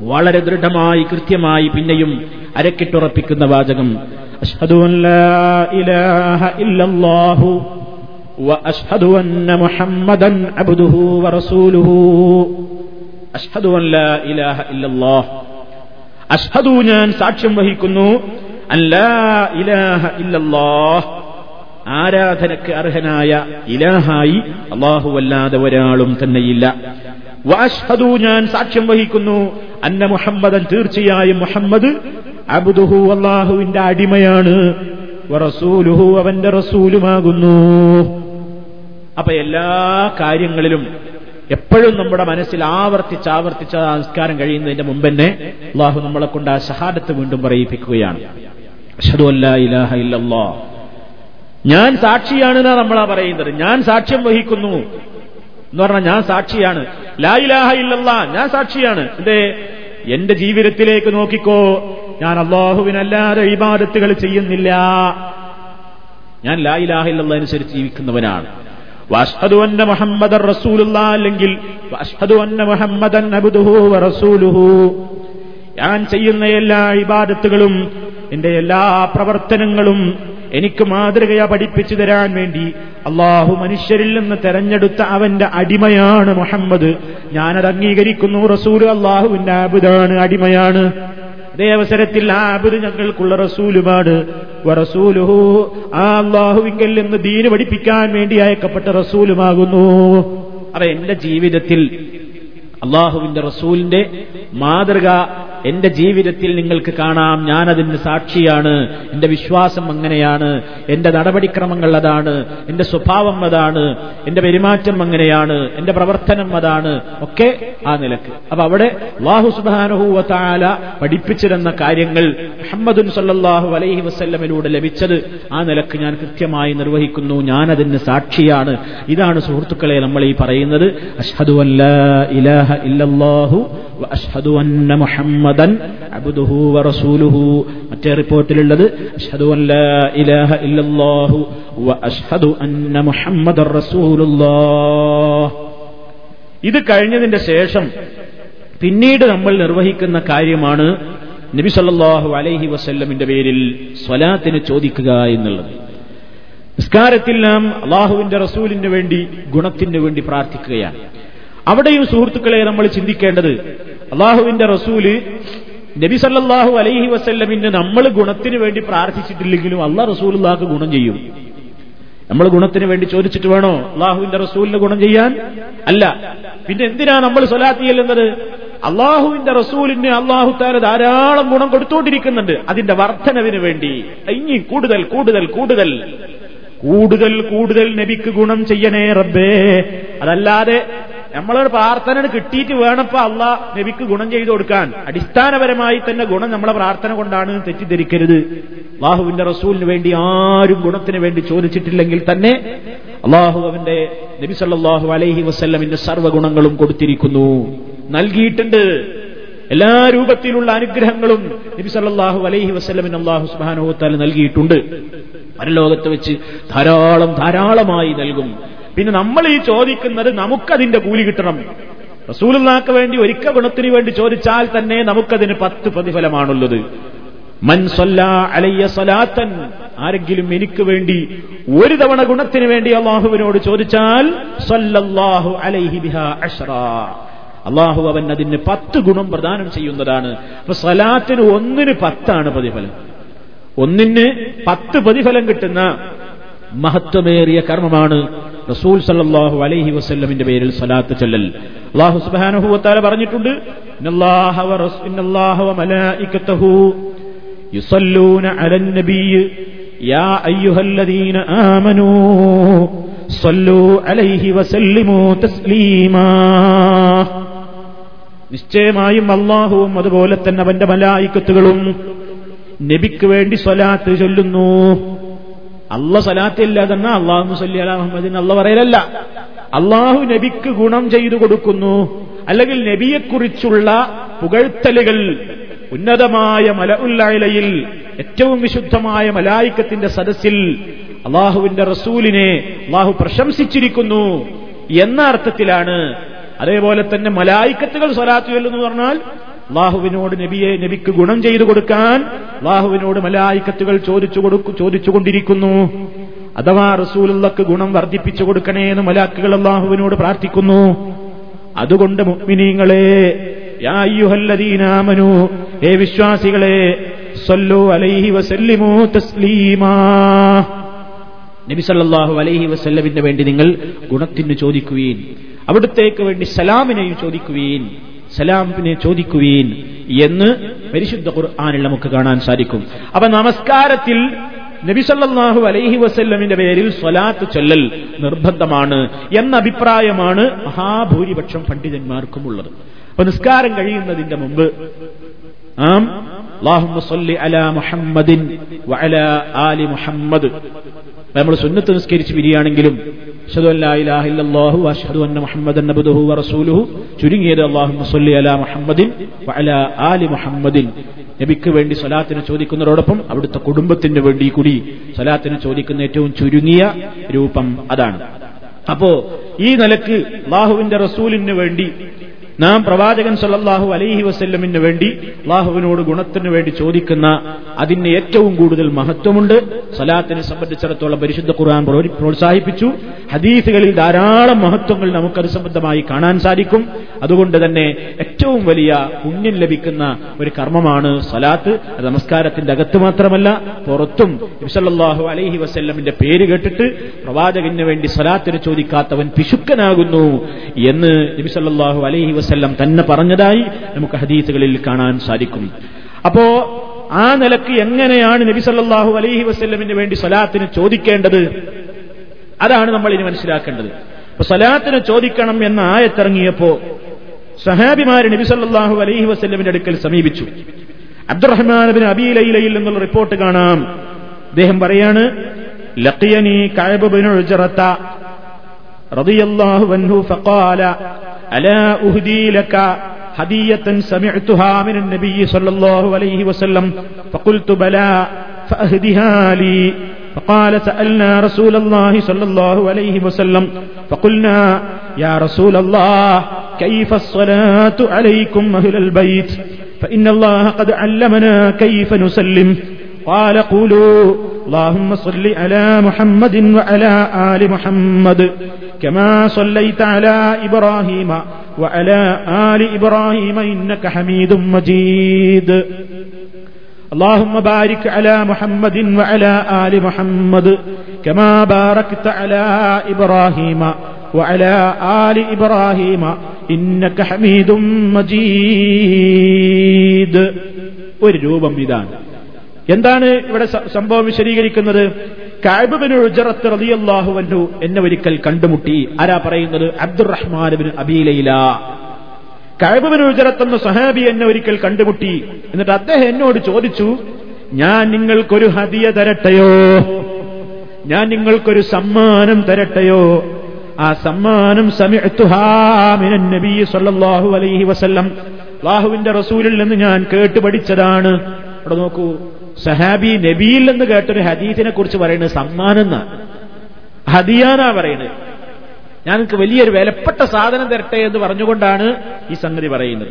വളരെ ദൃഢമായി കൃത്യമായി പിന്നെയും അരക്കിട്ടുറപ്പിക്കുന്ന വാചകം. അഷ്ഹദു ഞാൻ സാക്ഷ്യം വഹിക്കുന്നു. അല്ലാ ഇലാഹ ഇല്ലല്ലാഹ് ആരാധനക്ക് അർഹനായ ഇലാഹായി അള്ളാഹുവല്ലാതെ ഒരാളും തന്നെയില്ല. വാഷ്ഹദു ഞാൻ സാക്ഷ്യം വഹിക്കുന്നു. അന്ന മുഹമ്മദൻ തീർച്ചയായും മുഹമ്മദ് അബുദുഹു അള്ളാഹുവിന്റെ അടിമയാണ്. റസൂലുഹു അവന്റെ റസൂലുമാകുന്നു. അപ്പൊ എല്ലാ കാര്യങ്ങളിലും എപ്പോഴും നമ്മുടെ മനസ്സിൽ ആവർത്തിച്ച് ആവർത്തിച്ച സംസ്കാരം കഴിയുന്നതിന്റെ മുമ്പ് തന്നെ അള്ളാഹു നമ്മളെ കൊണ്ട് ആ ഷഹാദത്ത് വീണ്ടും പറയിപ്പിക്കുകയാണ്. അഷദു അല്ലാ ഇലാഹ ഇല്ലല്ലാ. ഞാൻ സാക്ഷിയാണെന്നാ നമ്മളാ പറയുന്നത്. ഞാൻ സാക്ഷ്യം വഹിക്കുന്നു. എന്ന് പറഞ്ഞാൽ ഞാൻ സാക്ഷിയാണ്. ലായിലാഹ ഇല്ലല്ല ഞാൻ സാക്ഷിയാണ്. എന്തേ? എന്റെ ജീവിതത്തിലേക്ക് നോക്കിക്കോ. ഞാൻ അള്ളാഹുവിനല്ലാതെ ഇബാദത്തുകൾ ചെയ്യുന്നില്ല. ഞാൻ ലായിലാഹ ഇല്ലല്ല അനുസരിച്ച് ജീവിക്കുന്നവനാണ്. റസൂലുള്ള അല്ലെങ്കിൽ ഞാൻ ചെയ്യുന്ന എല്ലാ ഇബാദത്തുകളും എന്റെ എല്ലാ പ്രവർത്തനങ്ങളും എനിക്ക് മാതൃകയ പഠിപ്പിച്ചു തരാൻ വേണ്ടി അള്ളാഹു മനുഷ്യരിൽ നിന്ന് തെരഞ്ഞെടുത്ത അവന്റെ അടിമയാണ് മുഹമ്മദ്. ഞാനത് അംഗീകരിക്കുന്നു. റസൂൽ അള്ളാഹുവിന്റെ ആബുദാണ് അടിമയാണ്. അതേ അവസരത്തിൽ ആബുദ് ഞങ്ങൾക്കുള്ള റസൂലുമാണ്. റസൂലുഹു ആ അള്ളാഹുവിങ്കൽ നിന്ന് ദീന് പഠിപ്പിക്കാൻ വേണ്ടി അയക്കപ്പെട്ട റസൂലുമാകുന്നു. അവ എന്റെ ജീവിതത്തിൽ അള്ളാഹുവിന്റെ റസൂലിന്റെ മാതൃക എന്റെ ജീവിതത്തിൽ നിങ്ങൾക്ക് കാണാം ഞാനതിന് സാക്ഷിയാണ് എന്റെ വിശ്വാസം അങ്ങനെയാണ് എന്റെ നടപടിക്രമങ്ങൾ അതാണ് എന്റെ സ്വഭാവം അതാണ് എന്റെ പെരുമാറ്റം അങ്ങനെയാണ് എന്റെ പ്രവർത്തനം അതാണ് ഒക്കെ ആ നിലയ്ക്ക്. അപ്പൊ അവിടെ അള്ളാഹു സുബാനുഹൂവത്താല പഠിപ്പിച്ചിരുന്ന കാര്യങ്ങൾ മുഹമ്മദുൻ സല്ലാഹു അലൈഹി വസ്ല്ലമിലൂടെ ലഭിച്ചത് ആ നിലയ്ക്ക് ഞാൻ കൃത്യമായി നിർവഹിക്കുന്നു ഞാനതിന് സാക്ഷിയാണ്. ഇതാണ് സുഹൃത്തുക്കളെ നമ്മൾ ഈ പറയുന്നത്. അഷ്ഹദു അല്ലാ ഇലാഹ ഇല്ലല്ലാഹു അഷ്ഹദു അന്ന മുഹമ്മദൻ അബ്ദുഹു വറസൂലുഹു മറ്റേ റിപ്പോർട്ടിലുള്ളത് അഷ്ഹദു അല്ലാ ഇലാഹ ഇല്ലല്ലാഹു വ അഷ്ഹദു അന്ന മുഹമ്മദ റസൂലുള്ളാഹ്. ഇത് കഴിഞ്ഞതിന്റെ ശേഷം പിന്നീട് നമ്മൾ നിർവഹിക്കുന്ന കാര്യമാണ് നബി സല്ലാഹു അലൈഹി വസല്ലമിന്റെ പേരിൽ സ്വലാത്തിന് ചോദിക്കുക എന്നുള്ളത്. നിസ്കാരത്തിൽ നാം അള്ളാഹുവിന്റെ റസൂലിന് വേണ്ടി ഗുണത്തിന് വേണ്ടി പ്രാർത്ഥിക്കുകയാണ്. അവിടെയും സുഹൃത്തുക്കളെ നമ്മൾ ചിന്തിക്കേണ്ടത് അള്ളാഹുവിന്റെ റസൂൽ നബി സല്ലാഹു അലൈഹി വസ്ല്ലമിന് നമ്മൾ ഗുണത്തിന് വേണ്ടി പ്രാർത്ഥിച്ചിട്ടില്ലെങ്കിലും അള്ളാഹ് റസൂലുള്ളാഹ് ഗുണം ചെയ്യും. നമ്മൾ ഗുണത്തിന് വേണ്ടി ചോദിച്ചിട്ട് വേണോ അള്ളാഹുവിന്റെ റസൂലിന് ഗുണം ചെയ്യാൻ? അല്ല. പിന്നെ എന്തിനാ നമ്മൾ സ്വലാത്ത് ചെല്ലുന്നത്? അള്ളാഹുവിന്റെ റസൂലിന് അള്ളാഹു താര ധാരാളം ഗുണം കൊടുത്തുകൊണ്ടിരിക്കുന്നുണ്ട് അതിന്റെ വർധനവിന് വേണ്ടി. ഇനി കൂടുതൽ കൂടുതൽ കൂടുതൽ. കൂടുതൽ കൂടുതൽ നബിക്ക് ഗുണം ചെയ്യണേ റബ്ബേ. അതല്ലാതെ നമ്മളൊരു പ്രാർത്ഥന കിട്ടിയിട്ട് വേണപ്പോ അല്ല നബിക്ക് ഗുണം ചെയ്തു കൊടുക്കാൻ. അടിസ്ഥാനപരമായി തന്നെ ഗുണം നമ്മളെ പ്രാർത്ഥന കൊണ്ടാണ് തെറ്റിദ്ധരിക്കരുത്. അള്ളാഹുവിന്റെ റസൂലിന് വേണ്ടി ആരും ഗുണത്തിന് വേണ്ടി ചോദിച്ചിട്ടില്ലെങ്കിൽ തന്നെ അള്ളാഹു അവന്റെ നബി സല്ലാഹു അലൈഹി വസ്ല്ലമിന്റെ സർവഗുണങ്ങളും കൊടുത്തിരിക്കുന്നു. നൽകിയിട്ടുണ്ട്. എല്ലാ രൂപത്തിലുള്ള അനുഗ്രഹങ്ങളും നബി സല്ലാഹു അലൈഹി വസ്ല്ലമിന് അള്ളാഹു സുബാനോഹത്താൽ നൽകിയിട്ടുണ്ട്. പരലോകത്ത് വെച്ച് ധാരാളം ധാരാളമായി നൽകും. പിന്നെ നമ്മൾ ഈ ചോദിക്കുന്നത് നമുക്കതിന്റെ കൂലി കിട്ടണം. റസൂലുള്ളാക്ക് വേണ്ടി ഒരിക്കൽ ഗുണത്തിന് വേണ്ടി ചോദിച്ചാൽ തന്നെ നമുക്കതിന് പത്ത് പ്രതിഫലമാണുള്ളത്. സലാത്തൻ ആരെങ്കിലും എനിക്ക് വേണ്ടി ഒരു തവണ ഗുണത്തിന് വേണ്ടി അള്ളാഹുവിനോട് ചോദിച്ചാൽ സല്ലല്ലാഹു അലൈഹി ബിഹ അഷ്റാ അള്ളാഹു അവൻ അതിന് പത്ത് ഗുണം പ്രദാനം ചെയ്യുന്നതാണ്. അപ്പൊ സലാത്തിന് ഒന്നിന് പത്താണ് പ്രതിഫലം. ഒന്നിന് പത്ത് പ്രതിഫലം കിട്ടുന്ന മഹത്വമേറിയ കർമ്മമാണ് റസൂൽ സല്ലാഹു അലൈഹി വസ്ല്ലമിന്റെ പേരിൽ സലാത്ത് ചൊല്ലൽ. അള്ളാഹു സുബാനുഹൂത്താല പറഞ്ഞിട്ടുണ്ട് നിശ്ചയമായും അള്ളാഹുവും അതുപോലെ തന്നെ അവന്റെ മലായിക്കത്തുകളും നബിക്ക് വേണ്ടി സ്വലാത്ത് ചൊല്ലുന്നു. അല്ല സ്വലാത്തില്ലാതെ അള്ളാഹു സല്ലി അല മുഹമ്മദിന് അല്ല പറയലല്ല. അള്ളാഹു നബിക്ക് ഗുണം ചെയ്തു കൊടുക്കുന്നു. അല്ലെങ്കിൽ നബിയെക്കുറിച്ചുള്ള പുകഴ്ത്തലുകൾ ഉന്നതമായ മല ഉല്ലയിൽ ഏറ്റവും വിശുദ്ധമായ മലായിക്കത്തിന്റെ സദസ്സിൽ അള്ളാഹുവിന്റെ റസൂലിനെ അള്ളാഹു പ്രശംസിച്ചിരിക്കുന്നു എന്ന അർത്ഥത്തിലാണ്. അതേപോലെ തന്നെ മലായിക്കത്തുകൾ സ്വലാത്തു ചൊല്ലുന്നു പറഞ്ഞാൽ അള്ളാഹുവിനോട് നബിയെ നബിക്ക് ഗുണം ചെയ്തു കൊടുക്കാൻ അള്ളാഹുവിനോട് മലായിക്കത്തുകൾ ചോദിച്ചു കൊടുക്കു ചോദിച്ചുകൊണ്ടിരിക്കുന്നു അഥവാ റസൂലുള്ളക്ക് ഗുണം വർദ്ധിപ്പിച്ചു കൊടുക്കണേ എന്ന് മലാക്കുകൾ അള്ളാഹുവിനോട് പ്രാർത്ഥിക്കുന്നു. അതുകൊണ്ട് മുഗ്മിനീങ്ങളെ യായുഹല്ലദീനാമനു ഏ വിശ്വാസികളെ സല്ലു അലൈഹി വസല്ലിമു തസ്ലീമാ. നബി അലൈഹി വസല്ലമിന് വേണ്ടി നിങ്ങൾ ഗുണത്തിന് ചോദിക്കുവീൻ അവിടുത്തേക്ക് വേണ്ടി സലാമിനെയും ചോദിക്കുവീൻ. സലാമിനെ ചോദിക്കുവീൻ എന്ന് പരിശുദ്ധ ഖുർആാനിൽ നമുക്ക് കാണാൻ സാധിക്കും. അപ്പൊ നമസ്കാരത്തിൽ നബിസല്ലാഹു അലൈഹി വസല്ലമിന്റെ പേരിൽ സ്വലാത്ത് ചൊല്ലൽ നിർബന്ധമാണ് എന്ന അഭിപ്രായമാണ് മഹാഭൂരിപക്ഷം പണ്ഡിതന്മാർക്കുമുള്ളത്. അപ്പൊ നിസ്കാരം കഴിയുന്നതിന്റെ മുമ്പ് മുഹമ്മദിൻ നമ്മൾ സുന്നത്ത് നിസ്കരിച്ച് പിരിയാണെങ്കിലും അഷ്ഹദു അല്ലാ ഇലാഹ ഇല്ലല്ലാഹു അഷ്ഹദു അന്ന ചുരുങ്ങിയത് അലാ മുഹമ്മദിൻ ആലി മുഹമ്മദിൻ. നബിക്ക് വേണ്ടി സലാത്തിന് ചോദിക്കുന്നതോടൊപ്പം അവിടുത്തെ കുടുംബത്തിന് വേണ്ടി കൂടി സലാത്തിന് ചോദിക്കുന്ന ഏറ്റവും ചുരുങ്ങിയ രൂപം അതാണ്. അപ്പോ ഈ നിലയ്ക്ക് അള്ളാഹുവിന്റെ റസൂലിന് വേണ്ടി നാം പ്രവാചകൻ സല്ലാഹു അലൈഹി വസ്ല്ലമിന് വേണ്ടി അള്ളാഹുവിനോട് ഗുണത്തിന് വേണ്ടി ചോദിക്കുന്ന അതിന് ഏറ്റവും കൂടുതൽ മഹത്വമുണ്ട്. സലാത്തിനെ സംബന്ധിച്ചിടത്തോളം പരിശുദ്ധ ഖുർആൻ പ്രോ- പ്രോത്സാഹിപ്പിച്ചു. ഹദീസുകളിൽ ധാരാളം മഹത്വങ്ങൾ നമുക്കത് സംബന്ധമായി കാണാൻ സാധിക്കും. അതുകൊണ്ട് തന്നെ ഏറ്റവും വലിയ പുണ്യം ലഭിക്കുന്ന ഒരു കർമ്മമാണ് സലാത്ത്. നമസ്കാരത്തിന്റെ അകത്ത് മാത്രമല്ല പുറത്തും നബിസല്ലാഹു അലൈഹി വസ്ല്ലമിന്റെ പേര് കേട്ടിട്ട് പ്രവാചകന് വേണ്ടി സലാത്തിന് ചോദിക്കാത്തവൻ പിശുക്കനാകുന്നു എന്ന് നബിസല്ലാഹു അലൈഹി വസല്ലം തന്നെ പറഞ്ഞതായി നമുക്ക് ഹദീസുകളിൽ കാണാൻ സാധിക്കും. അപ്പോ ആ നിലയ്ക്ക് എങ്ങനെയാണ് നബി സല്ലാഹു അലൈഹി വസ്ല്ലമിന് വേണ്ടി സലാത്തിന് ചോദിക്കേണ്ടത്? അതാണ് നമ്മൾ ഇനി മനസ്സിലാക്കേണ്ടത്. അപ്പൊ സലാത്തിന് ചോദിക്കണം എന്ന ആയത്തിറങ്ങിയപ്പോ സഹാബിമാര് നബി സല്ലാഹു അലൈഹി വസ്ല്ലമിന്റെ അടുക്കൽ സമീപിച്ചു. അബ്ദുറഹ്മാൻ ബിൻ അബീ ലൈലയിൽ നിന്നുള്ള റിപ്പോർട്ട് കാണാം. അദ്ദേഹം പറയാണ് ലഖിയനി റളിയല്ലാഹു അൻഹു ഫഖാല അലാ ഉഹ്ദി ലക هدية سمعتها من النبي صلى الله عليه وسلم فقلت بلى فأهدها لي فقال سألنا رسول الله صلى الله عليه وسلم فقلنا يا رسول الله كيف الصلاة عليكم أهل البيت فإن الله قد علمنا كيف نسلم قال قولوا اللهم صل على محمد وعلى آل محمد كما صليت على إبراهيم وعلى آل إبراهيم إنك حميد مجيد اللهم بارك على محمد وعلى آل محمد كما باركت على إبراهيم وعلى آل إبراهيم إنك حميد مجيد ഒരു രൂപം ഇതാണ് എന്താണ് ഇവിടെ സംഭവം വിശദീകരിക്കുന്നത്? കാബിബിന് ഉജറത്ത് എന്നെ ഒരിക്കൽ കണ്ടുമുട്ടി. ആരാ പറയുന്നത്? അബ്ദുറഹ്മാൻ അബീലയില കാബിബിന് ഉജറത്ത് എന്ന സഹാബി എന്നെ ഒരിക്കൽ കണ്ടുമുട്ടി. എന്നിട്ട് അദ്ദേഹം എന്നോട് ചോദിച്ചു ഞാൻ നിങ്ങൾക്കൊരു ഹതിയ തരട്ടെയോ? ഞാൻ നിങ്ങൾക്കൊരു സമ്മാനം തരട്ടെയോ? ആ സമ്മാനം നബി സല്ലല്ലാഹു അലൈഹി വസല്ലം. ലാഹുവിന്റെ റസൂലിൽ നിന്ന് ഞാൻ കേട്ടുപഠിച്ചതാണ്. ഇവിടെ നോക്കൂ സഹാബി നബിയിൽ നിന്ന് കേട്ടൊരു ഹദീസിനെ കുറിച്ച് പറയുന്നത് സമ്മാനം എന്നാ. ഹദിയാനാ പറയുന്നത്. ഞാൻ നിങ്ങൾക്ക് വലിയൊരു വിലപ്പെട്ട സാധനം തരട്ടെ എന്ന് പറഞ്ഞുകൊണ്ടാണ് ഈ സംഗതി പറയുന്നത്.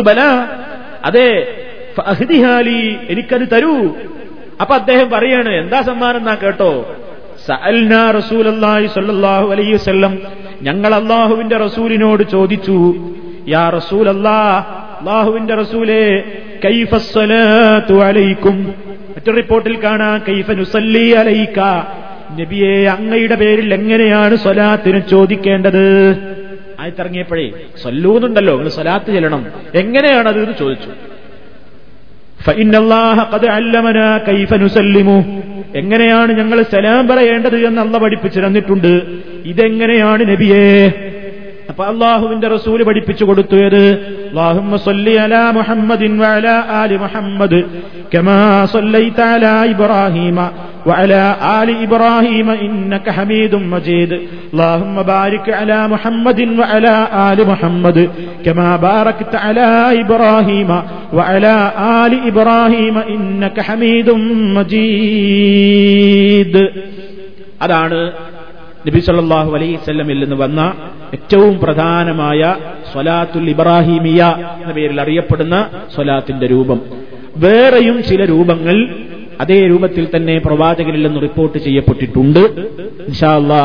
ബല. അതെ എനിക്കത് തരൂ. അപ്പൊ അദ്ദേഹം പറയാണ് എന്താ സമ്മാനം എന്നാ കേട്ടോ? ഞങ്ങൾ അള്ളാഹുവിന്റെ റസൂലിനോട് ചോദിച്ചു യാ റസൂൽ അള്ളാഹുവിന്റെ റസൂലേ അലൈക്കും. മറ്റൊരു റിപ്പോർട്ടിൽ കാണാം കൈഫ അലൈക്ക നബിയെ അങ്ങയുടെ പേരിൽ എങ്ങനെയാണ് സ്വലാത്തിന് ചോദിക്കേണ്ടത്? ആയിത്തിറങ്ങിയപ്പോഴേ സ്വല്ലൂന്നുണ്ടല്ലോ നിങ്ങൾ സ്വലാത്ത് ചെല്ലണം. എങ്ങനെയാണത് എന്ന് ചോദിച്ചു. എങ്ങനെയാണ് ഞങ്ങൾ സലാം പറയേണ്ടത് എന്ന് അള്ള പഠിപ്പിച്ചിരുന്നിട്ടുണ്ട് ഇതെങ്ങനെയാണ് നബിയെ? അള്ളാഹുവിന്റെ റസൂല് പഠിപ്പിച്ചു കൊടുത്തു ഏത് اللهم صل على محمد وعلى آل محمد كما صليت على إبراهيم وعلى آل إبراهيم إنك حميد مجيد اللهم بارك على محمد وعلى آل محمد كما باركت على إبراهيم وعلى آل إبراهيم إنك حميد مجيد അതാണ് നബി വസല്ലമിൽ നിന്ന് വന്ന ഏറ്റവും പ്രധാനമായ സ്വലാത്തുൽ ഇബ്രാഹിമിയ എന്ന പേരിൽ അറിയപ്പെടുന്ന സ്വലാത്തിന്റെ രൂപം. വേറെയും ചില രൂപങ്ങൾ അതേ രൂപത്തിൽ തന്നെ പ്രവാചകരിൽ നിന്ന് റിപ്പോർട്ട് ചെയ്യപ്പെട്ടിട്ടുണ്ട്. ഇൻഷാ അള്ളാ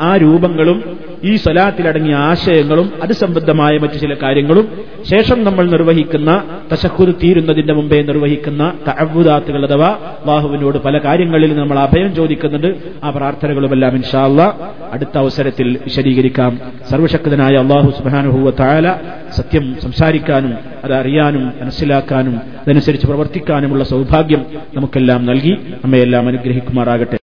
ആ രൂപങ്ങളും ഈ സ്വലാത്തിലടങ്ങിയ ആശയങ്ങളും അത് സംബന്ധമായ മറ്റു ചില കാര്യങ്ങളും ശേഷം നമ്മൾ നിർവഹിക്കുന്ന തശക്കുത് തീരുന്നതിന്റെ മുമ്പേ നിർവഹിക്കുന്ന തഅവ്വുദാത്തുകൾ അഥവാ ബാഹുവിനോട് പല കാര്യങ്ങളിൽ നമ്മൾ അഭയം ചോദിക്കുന്നുണ്ട്. ആ പ്രാർത്ഥനകളുമെല്ലാം ഇൻഷാല്ല അടുത്ത അവസരത്തിൽ വിശദീകരിക്കാം. സർവശക്തനായ അള്ളാഹു സുബാനുഹൂവ താല സത്യം സംസാരിക്കാനും അത് അറിയാനും മനസ്സിലാക്കാനും അതനുസരിച്ച് പ്രവർത്തിക്കാനുമുള്ള സൗഭാഗ്യം നമുക്കെല്ലാം നൽകി. നമ്മയെല്ലാം അനുഗ്രഹിക്കുമാറാകട്ടെ.